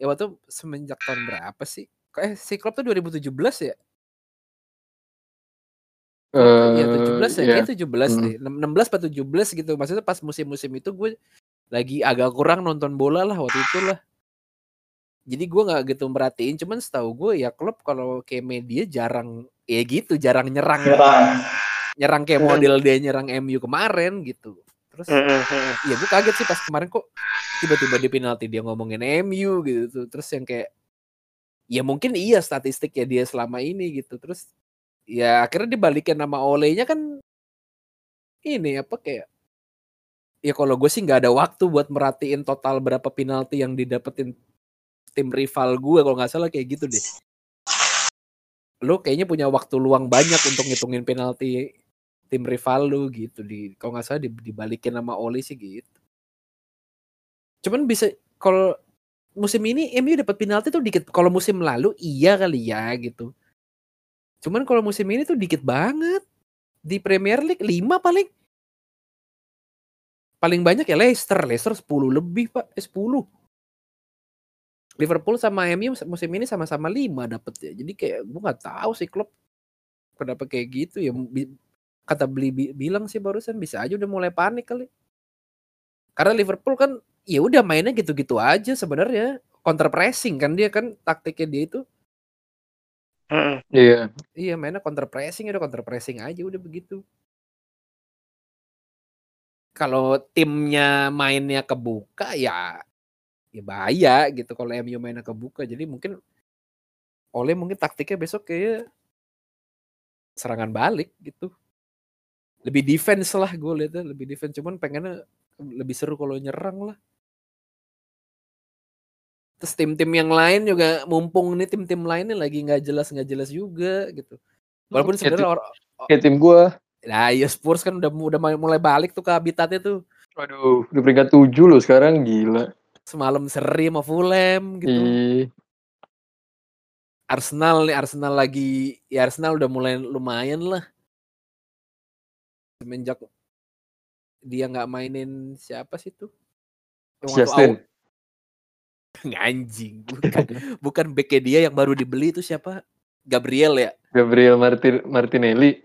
ya waktu semenjak tahun berapa sih? Kok- eh si Klopp tuh 2017 ya? Eh, Iya 17 ya? iya. kayak 17 Hmm. deh 16 atau 17 gitu. Maksudnya pas musim-musim itu gue lagi agak kurang nonton bola lah waktu itu lah jadi gue nggak gitu merhatiin cuman setahu gue ya klub kalau kayak media jarang ya gitu jarang nyerang Nyerang. nyerang kayak Hmm. model dia nyerang MU kemarin gitu terus Mm, mm, mm. ya gue kaget sih pas kemarin kok tiba-tiba di penalti dia ngomongin MU gitu terus yang kayak ya mungkin iya statistik ya dia selama ini gitu terus ya akhirnya dibalikin nama Olehnya kan ini apa kayak ya kalau gue sih nggak ada waktu buat merhatiin total berapa penalti yang didapetin tim rival gue kalau nggak salah kayak gitu deh. Lo kayaknya punya waktu luang banyak untuk ngitungin penalti tim rival lu gitu. Di kalau nggak salah di- dibalikin sama Oli sih gitu. Cuman bisa kalau musim ini MU dapat penalti tuh dikit. Kalau musim lalu iya kali ya gitu. Cuman kalau musim ini tuh dikit banget. Di Premier League 5 paling. Paling banyak ya Leicester. Leicester 10 lebih pak. Eh, 10 Liverpool sama MU musim ini sama-sama 5 dapet ya jadi kayak gue nggak tahu sih klub kenapa kayak gitu ya. Kata beli bi- bilang sih barusan bisa aja udah mulai panik kali. Karena Liverpool kan ya udah mainnya gitu-gitu aja sebenarnya. Counter pressing kan dia kan taktiknya dia itu. Iya. iya mainnya counter pressing udah counter pressing aja udah begitu. Kalau timnya mainnya kebuka ya ya bahaya gitu kalau MU mainnya kebuka. Jadi mungkin oleh mungkin taktiknya besok kayak serangan balik gitu. Lebih defense lah gue lihatnya lebih defense. Cuman pengennya lebih seru kalau nyerang lah. Terus tim-tim yang lain juga mumpung nih tim-tim lainnya lagi nggak jelas nggak jelas juga gitu. Walaupun sebenarnya orang Kayak tim gua. nah ya Spurs kan udah udah mulai balik tuh ke habitatnya tuh. Aduh, di peringkat 7 loh sekarang gila. Semalam seri sama Fulham gitu. Ih, Arsenal nih Arsenal lagi ya Arsenal udah mulai lumayan lah. Semenjak dia nggak mainin siapa sih tuh? Yang Justin. awal- anjing bukan. Bukan backnya dia yang baru dibeli itu siapa? Gabriel ya? Gabriel Martin Martinelli.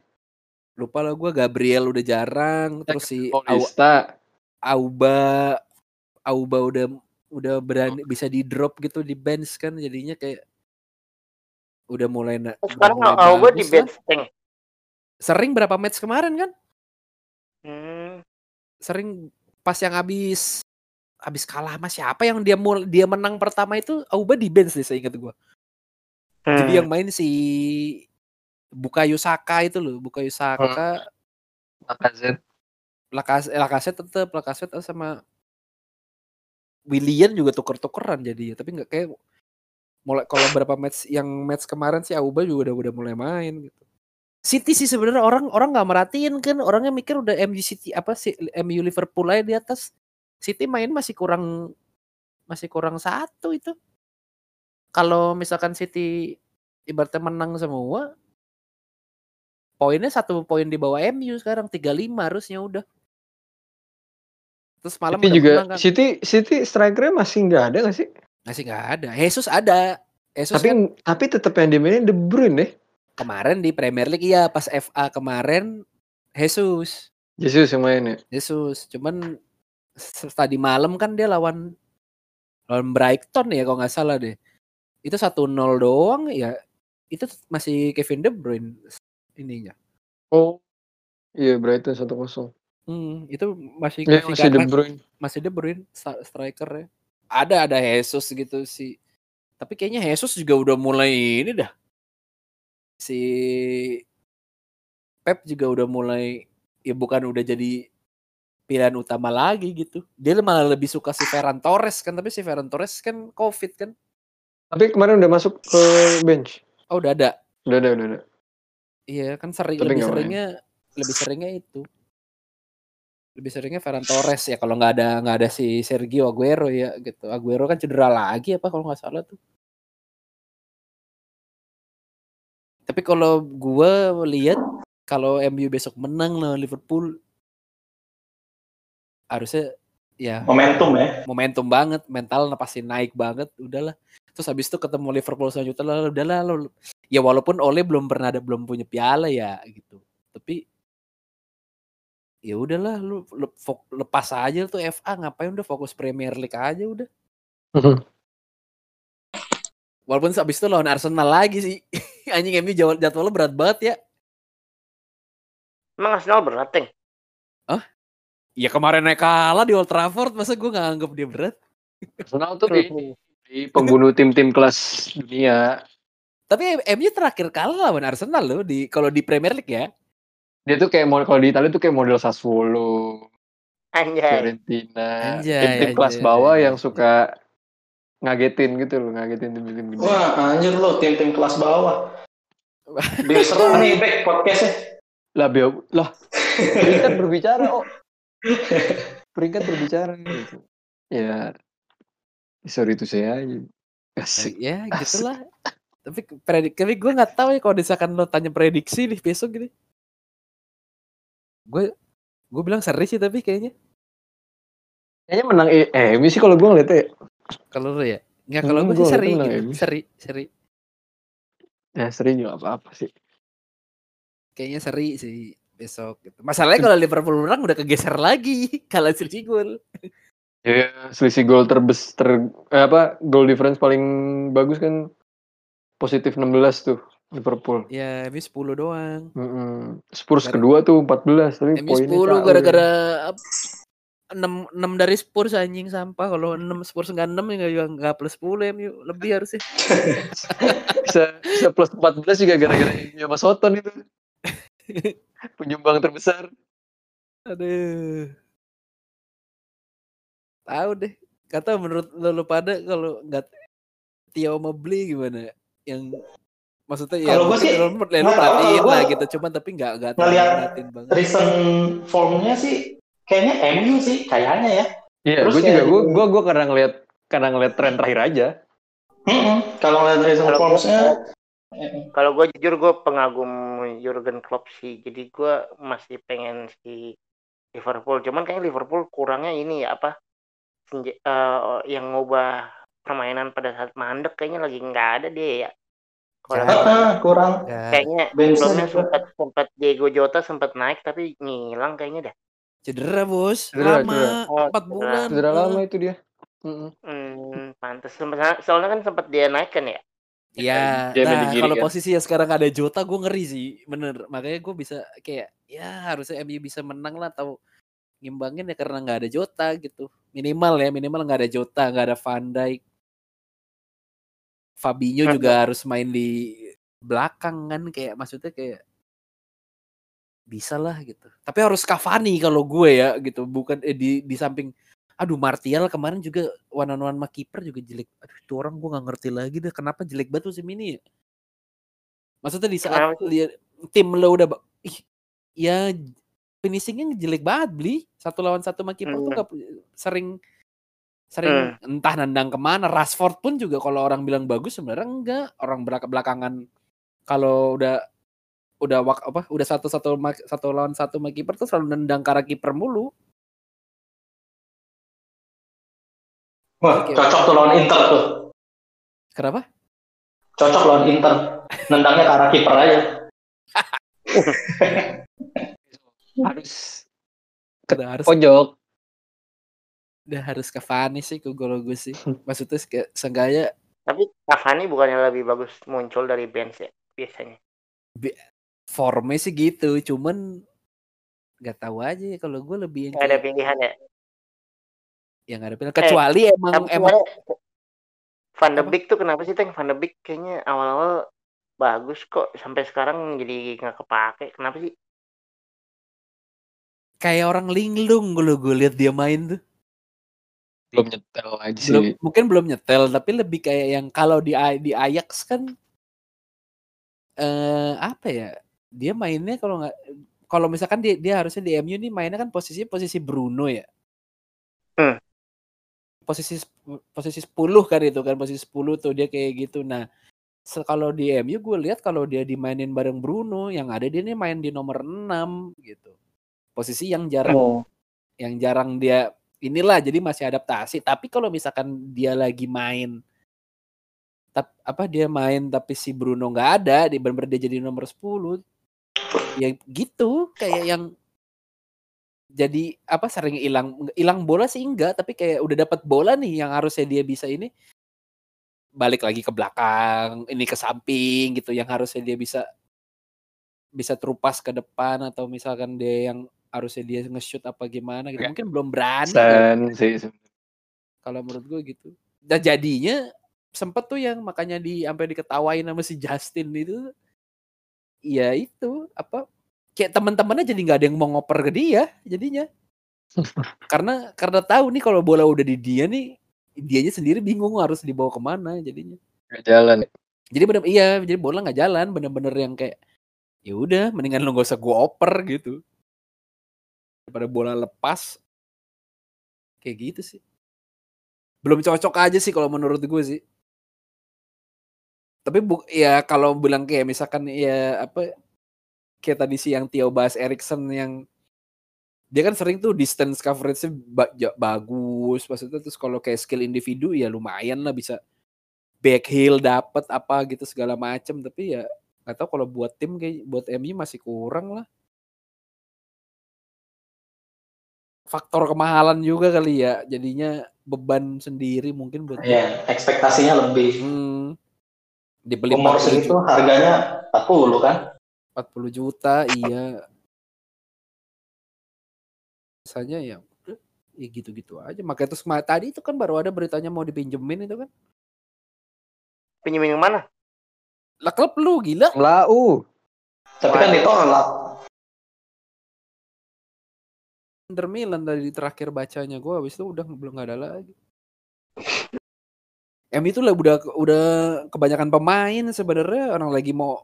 lupa lah gua Gabriel udah jarang terus si Au- Paulista. Auba Auba udah udah berani bisa di drop gitu di bench kan jadinya kayak udah mulai na- udah Sekarang mulai di bagus lah. bench tank. sering berapa match kemarin kan Hmm. sering pas yang habis habis kalah sama siapa yang dia mul dia menang pertama itu Auba di bench deh saya ingat gua jadi Hmm. yang main si Bukayo Saka itu loh Bukayo Saka Lacazette. Lakas Lakaset tetep Lakaset sama William juga tuker-tukeran jadi tapi nggak kayak mulai kalau berapa match yang match kemarin sih Auba juga udah udah mulai main gitu. City sih sebenarnya orang orang nggak merhatiin kan orangnya mikir udah MU City apa sih MU Liverpool aja di atas. City main masih kurang masih kurang satu itu. Kalau misalkan City ibaratnya menang semua poinnya satu poin di bawah MU sekarang 35 harusnya udah Terus malam City juga pulang, kan? City City strikernya masih nggak ada nggak sih? Masih nggak ada. Yesus ada. Yesus tapi kan... tapi tetap yang dimainin De Bruyne deh. Kemarin di Premier League iya, ya pas FA kemarin Yesus. Yesus yang main Yesus. Cuman tadi malam kan dia lawan lawan Brighton ya kalau nggak salah deh. Itu 1-0 doang ya. Itu masih Kevin De Bruyne ininya. Oh. Iya, Brighton 1-0. Hmm itu masih Ya, masih masih De Bruyne. masih De Bruyne striker ya. Ada ada Jesus gitu sih. Tapi kayaknya Jesus juga udah mulai ini dah. Si Pep juga udah mulai ya bukan udah jadi pilihan utama lagi gitu. Dia malah lebih suka si Ferran Torres kan, tapi si Ferran Torres kan Covid kan. Tapi kemarin udah masuk ke bench. Oh, udah ada. Udah, udah, udah. udah. Iya, kan sering Tapi lebih seringnya main. lebih seringnya itu. Lebih seringnya Ferran Torres ya kalau nggak ada nggak ada si Sergio Aguero ya gitu. Aguero kan cedera lagi apa kalau nggak salah tuh. Tapi kalau gua lihat kalau MU besok menang lawan Liverpool harusnya ya Momentum ya. momentum banget, mental pasti naik banget, udahlah. Terus habis itu ketemu Liverpool selanjutnya lah, udahlah lo. Ya walaupun Ole belum pernah ada belum punya piala ya gitu. Ya udahlah lu lepas aja tuh FA ngapain udah fokus Premier League aja udah. Walaupun habis itu lawan Arsenal lagi sih. Anjing MU jadwal jadwalnya berat banget ya. Emang Arsenal berat, Teng? Ya kemarin naik kalah di Old Trafford, masa gue nggak anggap dia berat? Arsenal tuh di, di pembunuh tim-tim kelas dunia. Tapi MU terakhir kalah lawan Arsenal loh di kalau di Premier League ya. Dia tuh kayak kalau di Italia tuh kayak model Sassuolo, Anjay. Fiorentina, Anjay, tim-tim kelas bawah anjay. yang suka ngagetin gitu loh, ngagetin tim-tim gede. Wah anjir lo tim-tim kelas bawah. Diserang nih back podcastnya. Lah, bio, lah, peringkat berbicara, oh. Peringkat berbicara gitu. Ya, sorry itu saya aja. Asik. Ya gitulah. tapi predik, tapi gue nggak tahu ya kalau misalkan lo tanya prediksi nih besok gini. Gue gue bilang seri sih tapi kayaknya Kayaknya menang eh, eh sih kalau gue ngeliatnya kalau lo ya. Nggak kalau Hmm, gue sih seri gitu. Seri, seri. ya sering juga apa-apa sih. Kayaknya seri sih besok gitu. Masalahnya kalau Liverpool menang udah kegeser lagi kalah selisih gol. Ya, selisih gol terbes ter eh, apa gol difference paling bagus kan positif 16 tuh Liverpool. Ya, MU 10 doang. Mm-mm. Spurs Gara- kedua tuh 14 tapi MU poinnya 10 jauh. gara-gara ap- 6 6 dari Spurs anjing sampah. Kalau 6 Spurs enggak 6 ya enggak enggak plus 10 MU lebih harusnya. bisa bisa plus 14 juga gara-gara MU sama Soton itu. Penyumbang terbesar. Aduh. Tahu deh. Kata menurut lo, lo pada kalau nggak Tio mau beli gimana? Yang maksudnya ya Kalau gua mungkin sih nggak tahu, perhatiin lah gitu, cuman tapi nggak nggak terlalu ngeliat perhatiin banget. Recent formnya sih kayaknya MU sih kayaknya ya. Iya, Terus gue juga kayak- gue gue gue karena ngeliat karena ngeliat tren terakhir aja. Mm-mm. Kalau ngeliat recent formsnya gua, kalau gue jujur gue pengagum Jurgen Klopp sih. Jadi gue masih pengen si Liverpool. Cuman kayaknya Liverpool kurangnya ini ya apa? senja- eh, yang ngubah permainan pada saat mandek kayaknya lagi nggak ada dia ya. Ah, kurang Ya, kayaknya sebelumnya sempat sempat Diego Jota sempat naik tapi ngilang kayaknya dah. cedera bos, Cedera, lama, cedera. Oh, empat cedera. bulan. Cedera lama itu dia. Hmm, pantas. Soalnya kan sempat dia naik kan ya. Iya, nah kalau kan. posisi yang sekarang ada Jota, gue ngeri sih, bener. Makanya gue bisa kayak, ya harusnya MU bisa menang lah atau ngimbangin ya karena nggak ada Jota gitu. Minimal ya, minimal nggak ada Jota, nggak ada Van Dijk. Fabinho Hmm. juga harus main di belakang kan, kayak maksudnya kayak bisa lah gitu. Tapi harus Cavani kalau gue ya gitu, bukan eh, di di samping Aduh Martial kemarin juga one on one sama kiper juga jelek. Aduh itu orang gue nggak ngerti lagi deh kenapa jelek banget musim ini ya. Maksudnya di saat sih? lihat tim lo udah ih, ya finishingnya jelek banget beli satu lawan satu sama kiper tuh Hmm. nggak pu- sering sering entah nendang ke mana Rashford pun juga kalau orang bilang bagus sebenarnya enggak orang belak- belakangan kalau udah udah wak, apa udah satu satu satu lawan satu sama kiper tuh selalu nendang ke arah kiper mulu Wah, Oke. cocok tuh lawan Inter tuh. kenapa Cocok lawan Inter. Nendangnya ke arah kiper aja. harus udah harus pojok udah harus ke Fanny sih ke gol gue sih maksudnya kayak seenggaknya Tapi Cavani bukannya lebih bagus muncul dari bench ya biasanya. formnya sih gitu cuman nggak tahu aja ya, kalau gue lebih yang Nggak ada kayak pilihan ya. yang ada pilihan kecuali emang Tapi emang sebenarnya Van de? Beek tuh kenapa sih Teng? Van de Beek kayaknya awal-awal bagus kok sampai sekarang jadi nggak kepake. Kenapa sih? kayak orang linglung kalau gue lihat dia main tuh belum nyetel aja belum sih mungkin belum nyetel tapi lebih kayak yang kalau di di Ajax kan eh apa ya dia mainnya kalau nggak kalau misalkan dia dia harusnya di MU nih mainnya kan posisi posisi Bruno ya Hmm. posisi posisi 10 kan itu kan posisi 10 tuh dia kayak gitu nah kalau di MU gue lihat kalau dia dimainin bareng Bruno yang ada dia nih main di nomor 6 gitu posisi yang jarang Oh. yang jarang dia inilah jadi masih adaptasi. Tapi kalau misalkan dia lagi main tap, apa dia main tapi si Bruno nggak ada di bener dia jadi nomor 10 ya gitu. Kayak yang jadi apa sering hilang hilang bola sih enggak tapi kayak udah dapat bola nih yang harusnya dia bisa ini balik lagi ke belakang ini ke samping gitu yang harusnya dia bisa bisa terupas ke depan atau misalkan dia yang harusnya dia nge-shoot apa gimana gitu Nggak. mungkin belum berani Sen sih kalau menurut gue gitu. Dan jadinya sempet tuh yang makanya di sampai diketawain sama si Justin itu. Ya itu apa kayak teman-temannya jadi nggak ada yang mau ngoper ke dia jadinya. Karena karena tahu nih kalau bola udah di dia nih dianya sendiri bingung harus dibawa ke mana jadinya. Nggak jalan. Ya. jadi bener iya jadi bola nggak jalan bener-bener yang kayak ya udah mendingan lu gak usah gua oper gitu daripada bola lepas. Kayak gitu sih. Belum cocok aja sih kalau menurut gue sih. Tapi bu ya kalau bilang kayak misalkan ya apa kayak tadi sih yang Tio bahas Erikson yang dia kan sering tuh distance coverage-nya ba- ja- bagus. Maksudnya terus kalau kayak skill individu ya lumayan lah bisa back heel dapat apa gitu segala macem. Tapi ya tahu kalau buat tim kayak buat MU masih kurang lah faktor kemahalan juga kali ya jadinya beban sendiri mungkin buat Iya, ekspektasinya lebih. hmm, dibeli Umur 40 segitu juta, harganya 40 kan? 40 juta iya misalnya ya udah, ya gitu-gitu aja makanya terus tadi itu kan baru ada beritanya mau dipinjemin itu kan Pinjemin yang mana? lah klub lu gila Lau. Tapi kan ditolak. Inter Milan tadi terakhir bacanya gue habis itu udah belum nggak ada lagi. M itu lah udah udah kebanyakan pemain sebenarnya orang lagi mau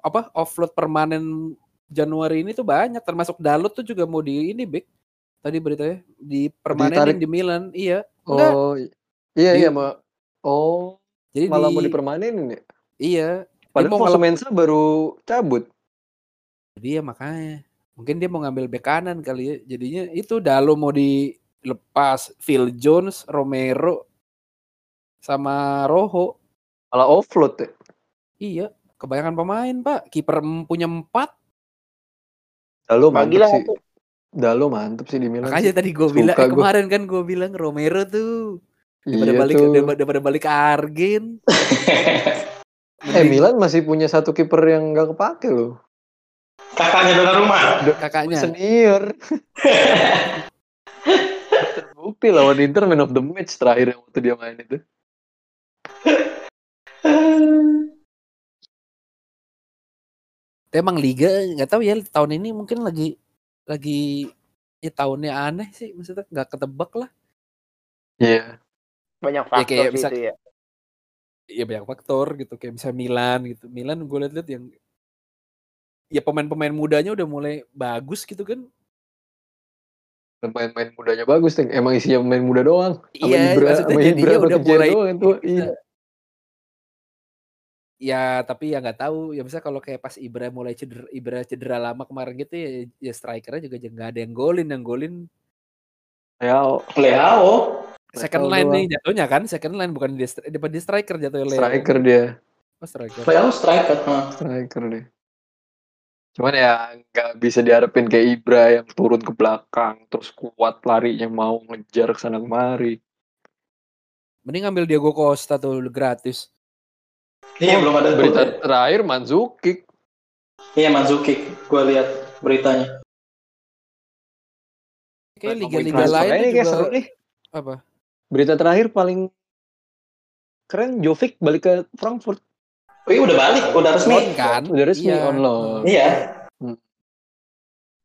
apa offload permanen Januari ini tuh banyak termasuk Dalot tuh juga mau di ini Bek. Tadi beritanya di Ditarik. di Milan. Iya. Enggak. Oh iya Di- iya mau. Oh Jadi malah di, mau dipermanenin ya. Iya. Padahal mau Fosu Mensah baru cabut. Dia makanya mungkin dia mau ngambil bek kanan kali ya. Jadinya itu Dalo mau dilepas, Phil Jones, Romero sama Rojo. Malah offload ya. Iya, kebanyakan pemain, Pak. Kiper punya empat. Dalo mantep lah sih. aku. Dalo mantep sih di Milan. Makanya sih. tadi gue bilang eh, gua. kemarin kan gue bilang Romero tuh daripada Iya balik tuh. daripada, balik ke Argen. Eh Milan masih punya satu kiper yang nggak kepake loh. Kakaknya Donnarumma. kakaknya. Senior. Terbukti lawan Inter man of the match terakhir yang waktu dia main itu. Emang liga nggak tahu ya tahun ini mungkin lagi lagi ya tahunnya aneh sih maksudnya nggak ketebak lah. Iya. Banyak Ya, faktor kayak sih bisa- itu ya. ya banyak faktor gitu kayak bisa Milan gitu. Milan gue liat-liat yang ya pemain-pemain mudanya udah mulai bagus gitu kan. Pemain-pemain mudanya bagus, Teng. Emang isinya pemain muda doang. Iya, Ibra, maksudnya jadinya Ibra udah mulai doang itu. bisa. Iya. Ya tapi ya nggak tahu ya misalnya kalau kayak pas Ibra mulai cedera Ibra cedera lama kemarin gitu ya, ya strikernya juga nggak ada yang golin yang golin Ya, Leao. second Leao line doang. nih jatuhnya kan second line bukan di di, di striker jatuhnya Leo. striker dia. Oh, striker. Leao striker. ha. Striker dia. Cuman ya nggak bisa diharapin kayak Ibra yang turun ke belakang terus kuat larinya mau ngejar ke sana kemari. Mending ambil Diego Costa tuh gratis. Iya belum ada Berita berita. terakhir Mandzukic Iya Manzukic. Gue lihat beritanya. Kayak Nah, liga-liga lain ini kayak juga seru nih. apa? Berita terakhir paling keren Jovic balik ke Frankfurt. Oh iya udah balik, udah resmi. On kan? Udah resmi, Iya. on loan. Iya.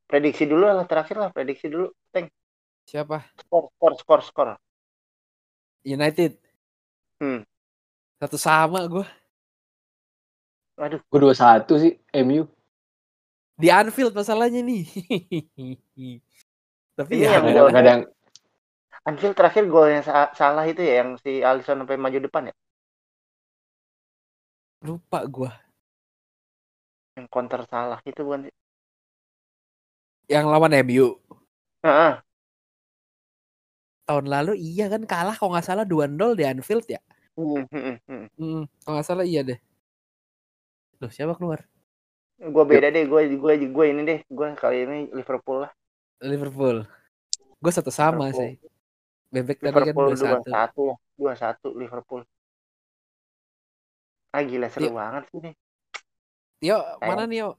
Prediksi dulu lah terakhir lah, prediksi dulu. Teng. Siapa? Skor, skor, skor, skor. United. Hmm. Satu sama gue. Aduh, Gue dua satu sih MU. Di Anfield masalahnya nih. Tapi Ini ya yang Kadang, kadang Anfield terakhir golnya sa- salah itu ya yang si Alisson sampai maju depan ya. Lupa gue. Yang counter salah itu bukan sih? Yang lawan MU. Heeh. Tahun lalu iya kan kalah kalau nggak salah 2-0 di Anfield ya. Hmm, hmm, hmm. Kalau nggak salah iya deh. Loh siapa keluar? Gue beda deh, gue gue gue ini deh, gue kali ini Liverpool lah. Liverpool. Gue satu sama Liverpool. sih. Bebek tadi kan Liverpool dua satu. dua satu Liverpool. Ah gila seru Iya. banget sih nih. Yo mana nih yo?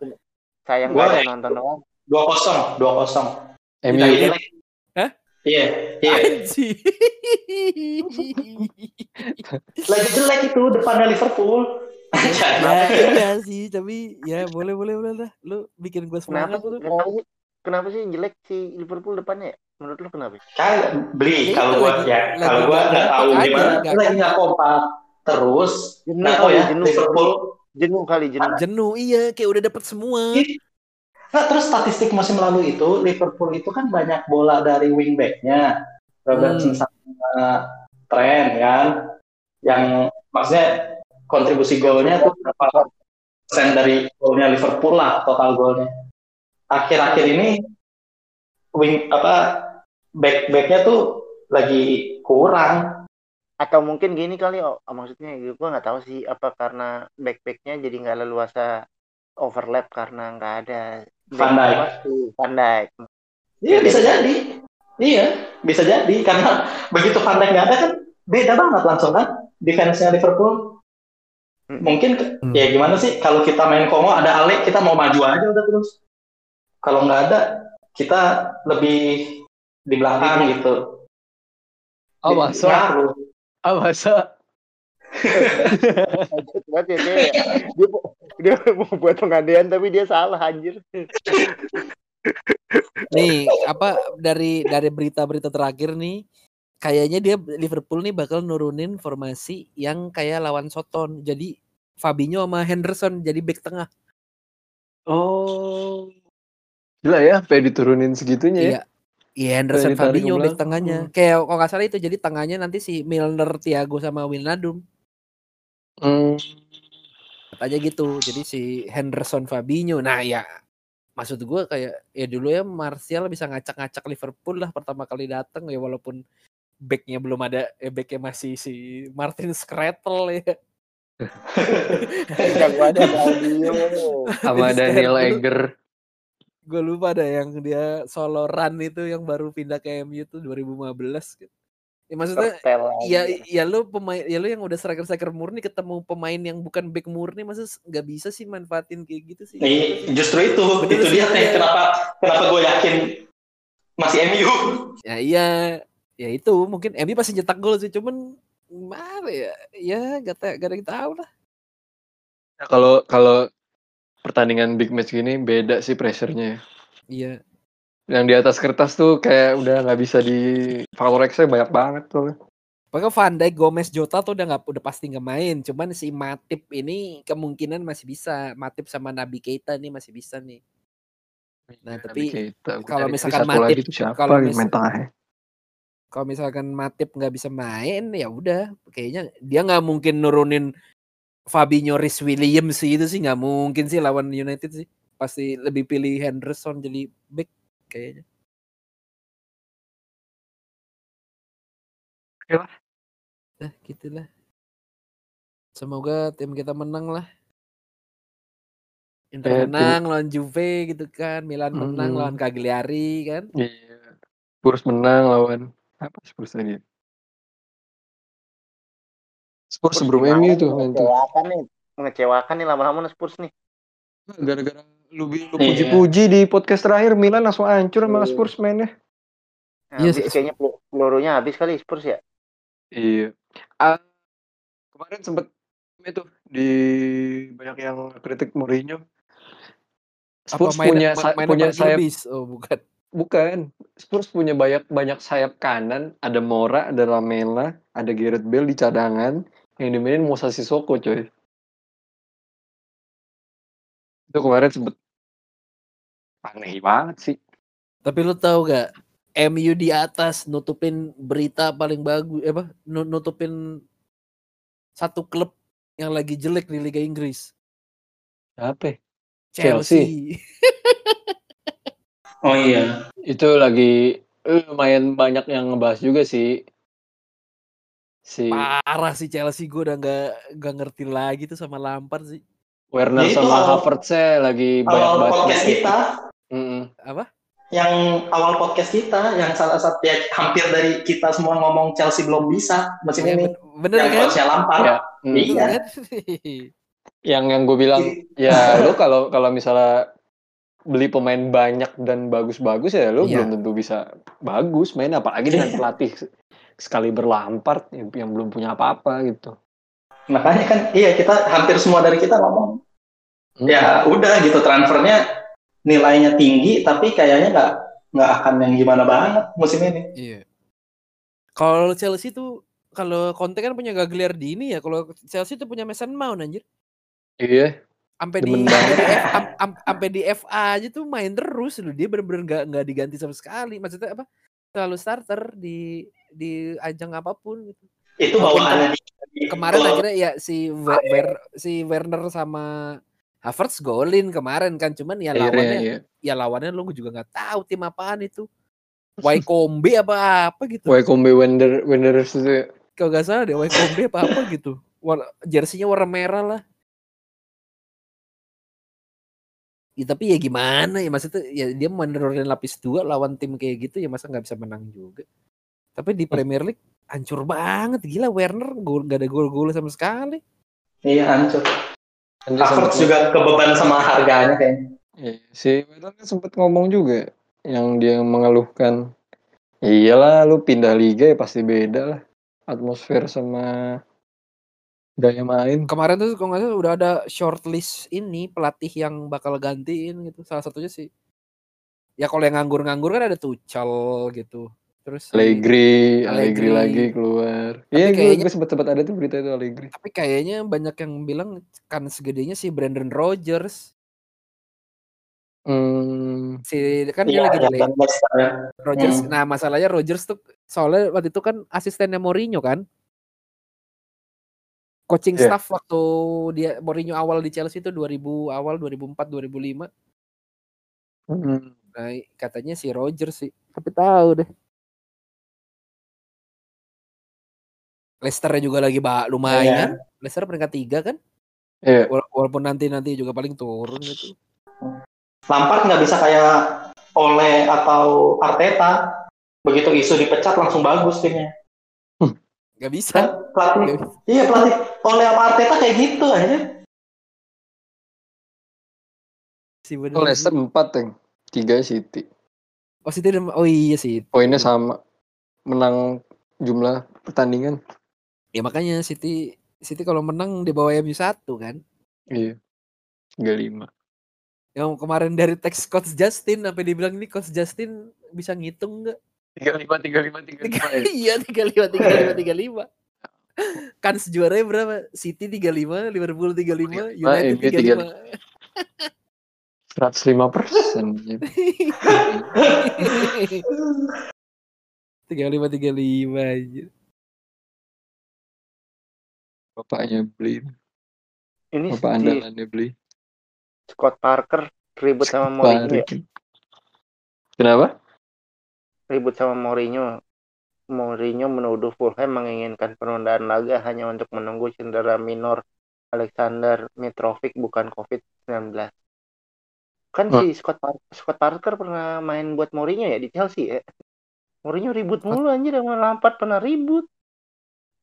Sayang Gua- banget nonton doang. Dua kosong, dua kosong. MU. Hah? Iya, iya. Lagi jelek itu depannya Liverpool. ya iya sih tapi ya boleh boleh boleh lah. Lu bikin gue semangat. Kenapa sih? Kenapa sih jelek si Liverpool depannya ya? Menurut lu kenapa? kan beli Ya kalau gua ya kalau gua nggak tahu gimana lagi nggak kompak terus Jenuh tahu kali, ya jenuh. Liverpool Jenuh kali jenuh. Jenuh iya kayak udah dapet semua. nah terus statistik musim lalu itu Liverpool itu kan banyak bola dari wingbacknya Robertson Hmm. sama Trent kan yang maksudnya kontribusi golnya tuh berapa persen dari golnya Liverpool lah total golnya akhir-akhir ini wing apa back backnya tuh lagi kurang Atau mungkin gini kali oh, maksudnya gue nggak tahu sih apa karena back-backnya jadi nggak leluasa overlap karena nggak ada Van Dijk. Iya bisa jadi. Iya bisa jadi karena begitu Dijk nggak ada kan beda banget langsung kan defense-nya Liverpool. Hmm. Mungkin Hmm. ya gimana sih kalau kita main Kongo ada Ale kita mau maju aja udah terus. Kalau nggak ada kita lebih di belakang gitu. Oh? Ngaruh. Oh masa? Banget ya dia, ya. dia dia mau buat pengandaian tapi dia salah anjir. Nih, apa dari dari berita-berita terakhir nih kayaknya dia Liverpool nih bakal nurunin formasi yang kayak lawan Soton. Jadi Fabinho sama Henderson jadi back tengah. Oh. Gila ya, sampai diturunin segitunya ya. Iya. Henderson Fabinho belakang. tengahnya. Kayak kalau nggak salah itu jadi tengahnya nanti si Milner, Thiago sama Wijnaldum. Hmm. Katanya gitu. Jadi si Henderson Fabinho. Nah ya maksud gue kayak ya dulu ya Martial bisa ngacak-ngacak Liverpool lah pertama kali datang ya walaupun backnya belum ada eh backnya masih si Martin Skrettel ya Jagoannya Claudio. Sama Jadi Daniel Egger. Gue lupa ada yang dia solo run itu yang baru pindah ke MU tuh 2015 gitu. Ya maksudnya ya ya lu pemain ya lu yang udah striker striker murni ketemu pemain yang bukan back murni masa nggak bisa sih manfaatin kayak gitu sih. Iya, justru itu, Bener itu sih, dia iya. kenapa kenapa gue yakin masih MU. Ya iya, ya itu mungkin MU pasti nyetak gol sih, cuman mana ya? Ya gak, gak ada yang tahu lah. Nah, Kalau kalau pertandingan big match gini beda sih pressure-nya. ya. Iya. Yang di atas kertas tuh kayak udah nggak bisa di power X banyak banget tuh. Pokoknya Van Dijk, Gomez, Jota tuh udah nggak udah pasti nggak main. Cuman si Matip ini kemungkinan masih bisa. Matip sama Nabi Keita nih masih bisa nih. Nah, tapi kita, kalau misalkan Matip- kalau yang mis- main tengahnya? Kalau misalkan Matip nggak bisa main, ya udah. Kayaknya dia nggak mungkin nurunin Fabinho, Rhys Williams sih itu sih nggak mungkin sih lawan United sih. Pasti lebih pilih Henderson jadi back kayaknya. Oke lah. Nah, gitulah. Semoga tim kita menang lah. Inter Eh, tim- menang lawan Juve gitu kan, Milan menang Mm-mm. lawan Cagliari kan. Iya. Spurs menang lawan apa Spurs tadi? Spurs sebelum gimana MU tuh main tuh. Mengecewakan nih. Mengecewakan nih lama-lama Spurs nih. Gara-gara lu, Iya. puji-puji di podcast terakhir Milan langsung hancur sama Iya. Spurs mainnya. Iya, Habis se- kayaknya pel- pelurunya habis kali Spurs ya. Iya. Ah, kemarin sempet itu di banyak yang kritik Mourinho. Spurs main- punya ma- sa- mainnya punya sayap Lubis? Oh, bukan. bukan. Spurs punya banyak banyak sayap kanan, ada Mora, ada Lamela, ada Gareth Bale di cadangan yang dimainin Musa Sissoko coy. Itu kemarin sempet aneh banget sih. Tapi lu tahu gak MU di atas nutupin berita paling bagus eh, apa nu- nutupin satu klub yang lagi jelek di Liga Inggris. Apa? ya? Chelsea. Oh iya. Itu lagi eh, lumayan banyak yang ngebahas juga sih. Si Parah sih Chelsea gue udah nggak nggak ngerti lagi tuh sama Lampard sih. Werner Ya itu sama Havertz lagi banyak Awal banget. podcast kita, Mm-mm. Apa? yang awal podcast kita, yang salah satu ya, hampir dari kita semua ngomong Chelsea belum bisa musim Ya, ini. ben- bener yang kan? Lampard. Ya, mm. Iya. Yang yang gue bilang ya lu kalau kalau misalnya beli pemain banyak dan bagus-bagus ya lu Iya. belum tentu bisa bagus main apalagi dengan pelatih sekali berlampar yang, yang belum punya apa-apa gitu. Makanya kan, iya kita hampir semua dari kita ngomong. Hmm. Ya udah gitu transfernya nilainya tinggi, tapi kayaknya nggak nggak akan yang gimana banget musim ini. Iya. Kalau Chelsea tuh kalau Conte kan punya Gagliardini ya. Kalau Chelsea tuh punya Mason Mount anjir. Iya. Sampai di sampai di, sampai FA aja tuh main terus loh. Dia bener-bener nggak nggak diganti sama sekali. Maksudnya apa? Selalu starter di di ajang apa pun gitu. Itu bawaannya di- Kemarin kalau- akhirnya ya si Wer, Wer- si Werner sama Havertz golin kemarin kan cuman ya lawannya iya. ya lawannya lu juga nggak tahu tim apaan itu. Wycombe apa apa gitu. Wycombe itu ya. Kalau nggak salah deh Wycombe apa apa gitu. War, jersinya warna merah lah. Ya, tapi ya gimana ya maksudnya ya dia menurunin lapis dua lawan tim kayak gitu ya masa nggak bisa menang juga. Tapi di Premier League hancur banget gila Werner gol gak ada gol-gol sama sekali. Iya hancur. Havertz juga kebeban sama harganya kayaknya. Iya, si Werner kan sempat ngomong juga yang dia mengeluhkan iyalah lu pindah liga ya pasti beda lah atmosfer sama gaya main. Kemarin tuh kalau nggak salah udah ada shortlist ini pelatih yang bakal gantiin gitu. Salah satunya sih ya kalau yang nganggur-nganggur kan ada Tuchel gitu. Terus Allegri, Allegri, Allegri. lagi keluar. Iya, gue kayaknya- gue sempat sempat ada tuh berita itu Allegri. tapi kayaknya banyak yang bilang kan segedenya si Brandon Rogers. Hmm, Si kan Iya, dia lagi Le- dan Leicester ya. Rogers. Hmm. Nah, masalahnya Rogers tuh soalnya waktu itu kan asistennya Mourinho kan. Coaching Iya. staff waktu dia Mourinho awal di Chelsea itu 2000 awal 2004 2005. hmm. Nah, katanya si Rogers sih. Tapi tahu deh. Leicester juga lagi ba lumayan. Leicester peringkat tiga kan? Iya. Wala- Walaupun nanti nanti juga paling turun gitu. Lampard nggak bisa kayak Ole atau Arteta. Begitu isu dipecat langsung bagus timnya. Gak bisa. Kan pelatih, Nggak bisa. iya pelatih Ole sama Arteta kayak gitu aja. sih bener Oh. Leicester 4 yang tiga City. Oh, City udah- oh iya sih. Poinnya sama. Menang jumlah pertandingan. Ya makanya City City kalau menang di bawah MU satu kan. Iya. 35. Yang kemarin dari teks coach Justin sampai dibilang ini coach Justin bisa ngitung nggak? tiga lima tiga lima tiga lima ya. iya tiga lima tiga lima tiga lima. Kan sejuaranya berapa? City tiga lima, Liverpool tiga lima, United tiga lima. seratus lima persen Tiga lima tiga lima aja. Bapaknya beli Ini bapak si andalannya beli Scott Parker ribut sama Mourinho ya. kenapa Ribut sama Mourinho. Mourinho menuduh Fulham menginginkan penundaan laga hanya untuk menunggu cedera minor Alexander Mitrovic bukan COVID-19. Kan Hah? si Scott, Par- Scott Parker pernah main buat Mourinho ya di Chelsea ya. Mourinho ribut mulu anjir sama Lampard pernah ribut.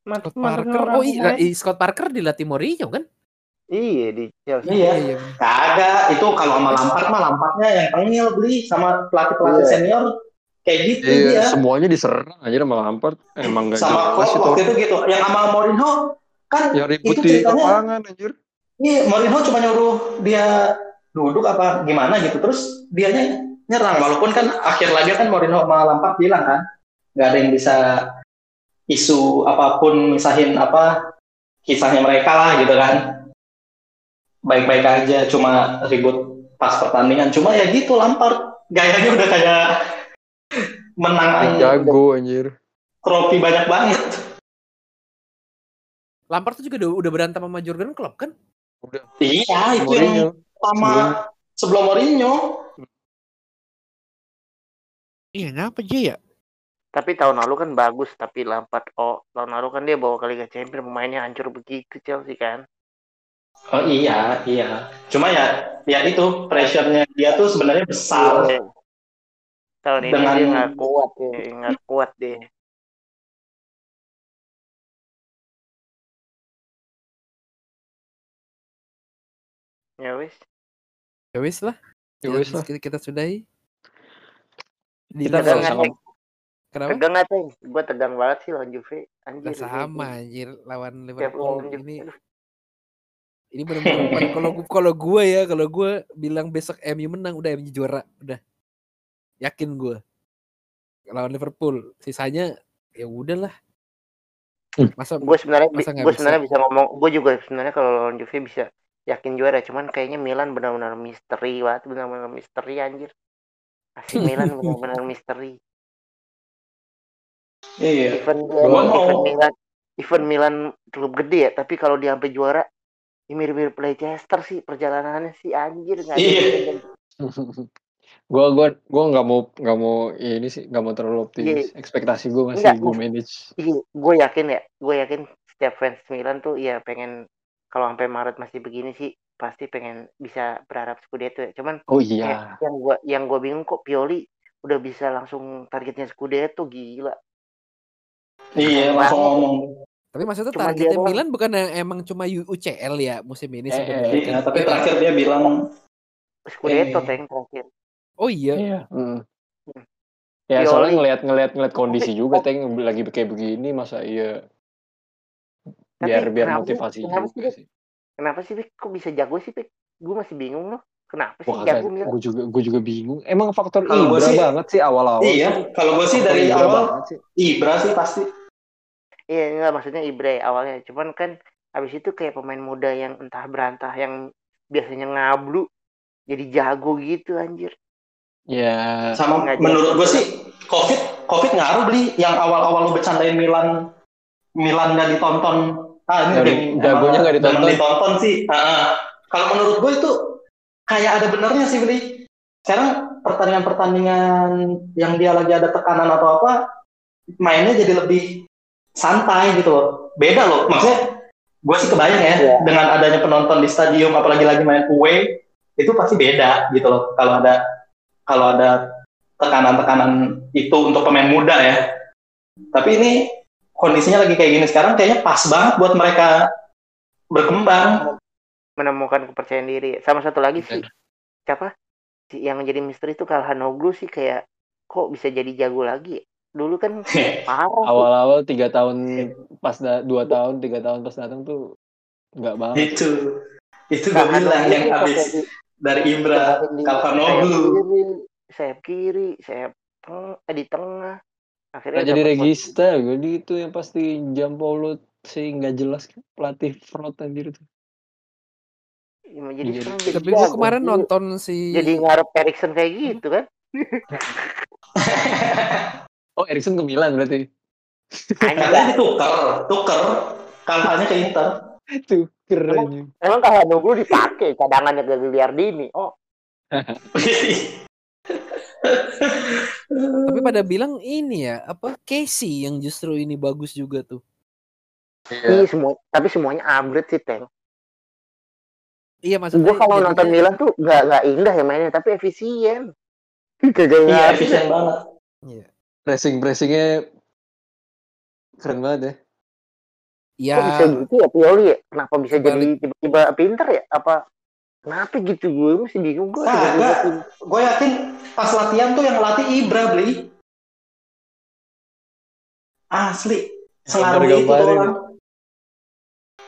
Scott Parker. orang Oh iya, Scott Parker dilatih Mourinho kan? Iya di Chelsea. Iya. iya. Kagak, itu kalau sama Lampard mah Lampardnya yang tengil beli sama pelatih-pelatih Iya. senior kayak gitu iya dia. semuanya diserang aja sama Lampard emang gak Sama jelas itu waktu itu gitu. Yang sama Mourinho kan yang ribut itu di ceritanya lapangan anjir Iya, Mourinho cuma nyuruh dia duduk apa gimana gitu. Terus dianya nyerang. Walaupun kan akhir laga kan Mourinho sama Lampard bilang kan, nggak ada yang bisa isu apa pun misahin apa kisahnya mereka lah gitu kan. Baik-baik aja, cuma ribut pas pertandingan. Cuma ya gitu Lampard gayanya udah kayak menang jago anjir trofi banyak banget. Lampard tuh juga udah, udah berantem sama Jurgen Klopp kan? udah Iya, itu Mourinho yang sama sebelum Mourinho. Iya, ngapa aja ya? Tapi tahun lalu kan bagus, tapi Lampard oh tahun lalu kan dia bawa ke Liga Champions pemainnya hancur begitu Chelsea kan. Oh iya, iya. Cuma ya, ya itu pressure-nya dia tuh sebenarnya besar. Iya. Tahun ini Dengan- dia nggak kuat ya, nggak kuat deh. Ya wis. Ya wis lah. Ya wis lah. Kita, kita sudahi. Kita Tegang nggak usah nggak, ngom- Kenapa? Tegang Teng? Gue tegang banget sih lawan Juve. Anjir. Lah sama anjir lawan Liverpool Juve. ini aduh. ini benar-benar kalau gua- kalau gue ya kalau gue bilang besok MU menang udah MU juara udah yakin gue lawan Liverpool sisanya ya udahlah Hmm. masa gue sebenarnya gue bisa? sebenarnya bisa ngomong gue juga sebenarnya kalau lawan Juve bisa yakin juara cuman kayaknya Milan benar-benar misteri banget benar-benar misteri anjir AC Milan benar-benar misteri Iya. event Gua mau- event Milan event Milan klub gede ya tapi kalau dia sampai juara ini mirip-mirip Leicester sih perjalanannya sih anjir nggak Iya. gua gua gua nggak mau nggak mau ini sih nggak mau terlalu optimis ekspektasi gua masih Enggak. gua manage Iya, gue yakin ya, gue yakin setiap fans Milan tuh ya pengen kalau sampai Maret masih begini sih pasti pengen bisa berharap Scudetto ya. Cuman oh iya yang gue yang gue bingung kok Pioli udah bisa langsung targetnya Scudetto gila. Iya, langsung ngomong. tapi maksudnya Cuma targetnya dia. Milan bukan emang cuma UCL ya musim ini Eh, sebenarnya Iya, kan? tapi terakhir dia bilang Scudetto Eh. teng terakhir. oh iya iya mm. Hmm. ya Pioli. soalnya ngelihat ngelihat ngelihat kondisi juga teng lagi kayak begini masa iya Tapi biar biar kenapa- motivasi kenapa sih, juga sih Kenapa sih Pik? Kok bisa jago sih Pik? Gue masih bingung loh. Kenapa sih Wah, jago Milan? gue juga gue juga bingung. Emang faktor gua Ibra sih- banget sih awal-awal. iya, kalau gue sih dari Ibra awal sih. Ibra sih pasti. Iya enggak maksudnya Ibra ya awalnya. Cuman kan habis itu kayak pemain muda yang entah berantah yang biasanya ngablu jadi jago gitu anjir. Ya, Sama Nggak menurut gue sih COVID COVID ngaruh beli yang awal-awal lu bercandain Milan Milan nggak ditonton. Ah ini di- jagonya emang nggak ditonton. ditonton sih. Ah, ah. kalau menurut gue itu kayak ada benernya sih beli. Sekarang pertandingan-pertandingan yang dia lagi ada tekanan atau apa mainnya jadi lebih santai gitu loh. Beda loh. Maksudnya gue sih kebayang ya Iya. dengan adanya penonton di stadium apalagi lagi main away itu pasti beda gitu loh kalau ada kalau ada tekanan-tekanan itu untuk pemain muda ya. Tapi ini kondisinya lagi kayak gini sekarang kayaknya pas banget buat mereka berkembang. Menemukan kepercayaan diri. Sama satu lagi sih siapa? Si yang jadi misteri itu Kalhanoglu sih kayak kok bisa jadi jago lagi ya? Dulu kan parah. awal-awal tiga tahun pas da, dua tahun tiga tahun pas datang tuh nggak banget. itu itu gue bilang yang habis dari di Calhanoglu. sayap kiri, sayap eh, di tengah. Akhirnya jadi regista, gue itu yang pasti jam Paulo sih nggak jelas pelatih fraud anjir itu. Ya, jadi Iya. jadi Tapi gue kemarin Jadi- nonton si jadi ngarep Erikson kayak gitu kan. Oh, Erikson ke Milan berarti. Katanya ditukar, tuker. Kalahnya ke Inter. Itu keren. Emang- Emang Calhanoglu dipakai cadangannya ke Gilardini. Oh, tapi pada bilang ini ya apa Casey yang justru ini bagus juga tuh. iya semua, tapi semuanya upgrade sih, Teng. Iya maksudnya. Gue kalau nonton Milan tuh nggak nggak indah ya mainnya, tapi efisien. Iya, efisien banget. Iya. Pressing pressingnya keren banget ya. Ya, Kok bisa gitu ya Pioli ya? Kenapa bisa Kebalik. jadi tiba-tiba pinter ya? Apa kenapa gitu gue masih bingung gue tiba-tiba pin- Gue yakin pas latihan tuh yang latih Ibra beli. Asli. Sengaruh itu tuh orang.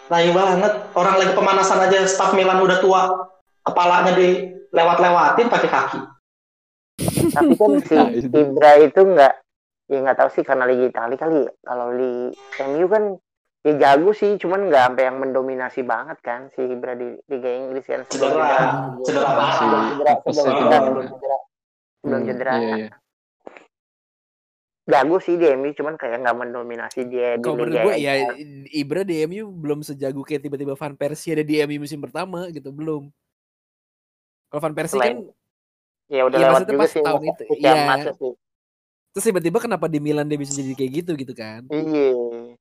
Layu banget. Orang lagi pemanasan aja staff Milan udah tua. Kepalanya di lewat-lewatin pakai kaki. Tapi kan si Nah, itu. Ibra itu nggak ya nggak tahu sih karena Liga Italia kali ya. Kalau di MU kan ya jago sih, cuman nggak sampai yang mendominasi banget kan si Ibra di Liga Inggris kan sebelum Cedera. Cedera cedera cedera itu? sebelum cedera Hmm, cedera Iya, iya. jago sih di MU cuman kayak nggak mendominasi dia di Liga gue ya. Ibra di MU belum sejago kayak tiba-tiba Van Persie ada di MU musim pertama gitu belum. Kalau Van Persie kan ya udah iya, lewat juga pas sih tahun masa- itu. Iya. emasnya sih. Terus tiba-tiba kenapa di Milan dia bisa jadi kayak gitu gitu kan? Iya.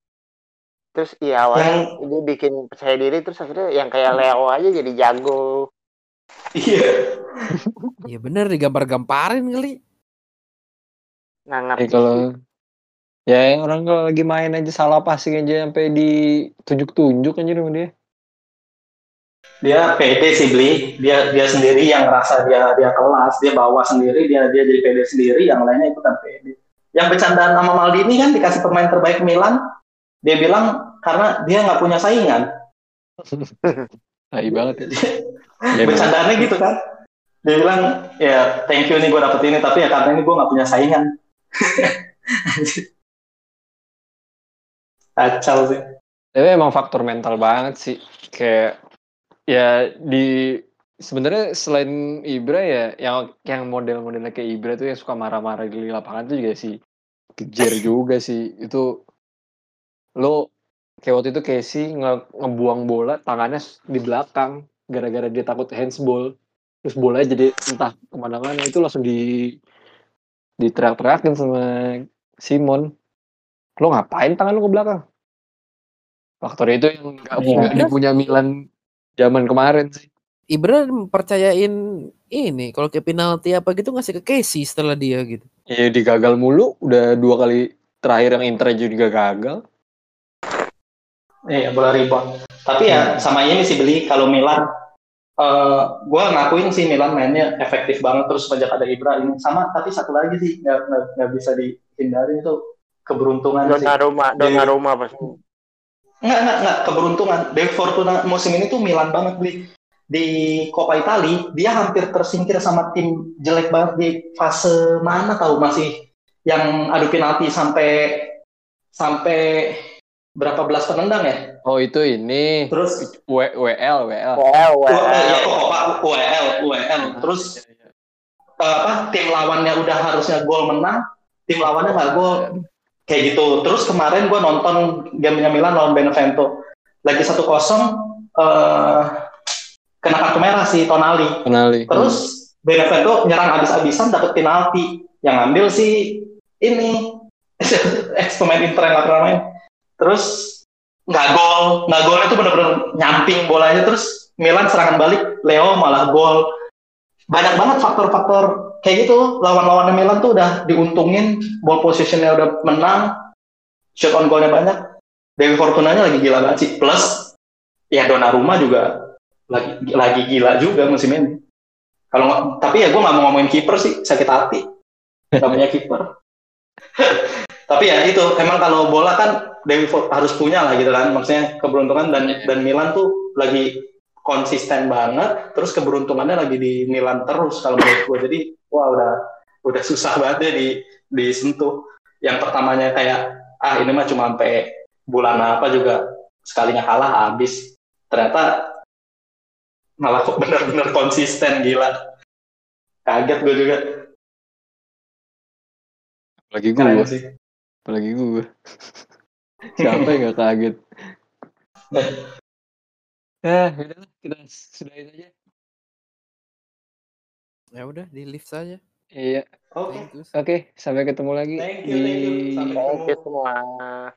Terus iya awalnya dia bikin percaya diri terus akhirnya yang kayak Leo aja jadi jago. Iya. Iya bener digampar-gamparin kali. Nah Eh, ngerti. kalau ya yang orang kalau lagi main aja salah passing aja sampai ditunjuk-tunjuk aja sama dia. Dia pede sih beli. Dia dia sendiri yang ngerasa dia dia kelas. Dia bawa sendiri. Dia dia jadi pede sendiri. Yang lainnya ikutan pede. Yang bercandaan sama Maldini kan dikasih pemain terbaik Milan. Dia bilang karena dia nggak punya saingan. Tai banget ya. Dia- Ya, bercandaannya gitu kan dia bilang ya thank you nih gue dapet ini tapi ya karena ini gue nggak punya saingan kacau sih Tapi emang faktor mental banget sih. Kayak ya di sebenarnya selain Ibra ya yang yang model-modelnya kayak Ibra tuh yang suka marah-marah di lapangan tuh juga sih. Kejar juga sih. Itu lo kayak waktu itu Casey nge ngebuang bola tangannya di belakang gara-gara dia takut handsball. Terus bolanya jadi entah ke mana-mana itu langsung di diteriak-teriakin sama Simon. Lo ngapain tangan lo ke belakang? Faktor itu yang nggak Iya. nggak dipunya Milan zaman kemarin sih Ibra percayain ini kalau kayak penalti apa gitu ngasih ke Casey setelah dia gitu. ya digagal mulu udah dua kali terakhir yang Inter aja juga gagal iya bola rebound tapi ya sama ini sih beli kalau Milan eh gue ngakuin sih Milan mainnya efektif banget terus sejak ada Ibra ini sama tapi satu lagi sih nggak bisa dihindari itu keberuntungan sih Donnarumma, Dewi. Donnarumma pasti. Enggak, enggak, enggak. Keberuntungan. Dewi Fortuna musim ini tuh Milan banget di di Coppa Italia. Dia hampir tersingkir sama tim jelek banget di fase mana tahu masih yang adu penalti sampai sampai berapa belas penendang ya. oh itu ini Terus W- WL WL well. uh, ya Coppa UEL UEL. Terus eh, apa tim lawannya udah harusnya gol menang, tim lawannya nggak gol. Kayak gitu. Terus kemarin gue nonton gamenya Milan lawan Benevento, lagi satu kosong, eh kena kartu merah si Tonali. Tonali Terus Benevento nyerang abis-abisan dapet penalti, yang ngambil si ini ex pemain Inter yang main. Terus nggak gol, nggak golnya tuh bener-bener nyamping bolanya. Terus Milan serangan balik, Leo malah gol. Banyak banget faktor-faktor kayak gitu. Lawan-lawannya Milan tuh udah diuntungin, ball positionnya udah menang, shot on goalnya banyak. Dewi Fortunanya lagi gila banget sih. Plus ya Donnarumma juga lagi lagi gila juga musim ini. Kalau tapi ya gue nggak mau ngomongin kiper sih sakit hati. Gak punya kiper. tapi ya itu emang kalau bola kan Dewi harus punya lah gitu kan. Maksudnya keberuntungan dan dan Milan tuh lagi konsisten banget terus keberuntungannya lagi di Milan terus kalau menurut gue jadi wah udah udah susah banget deh di disentuh. Yang pertamanya kayak ah ini mah cuma sampai bulan apa juga sekalinya kalah habis. Ternyata malah kok bener-bener konsisten gila. Kaget gue juga. Apalagi gue, sih. Apalagi gue. Siapa yang gak kaget? Ya, udah kita sudahin aja. Ya udah di lift saja. Iya, oke you. oke, sampai ketemu lagi Thank you, thank you. di Sampai Oke semua.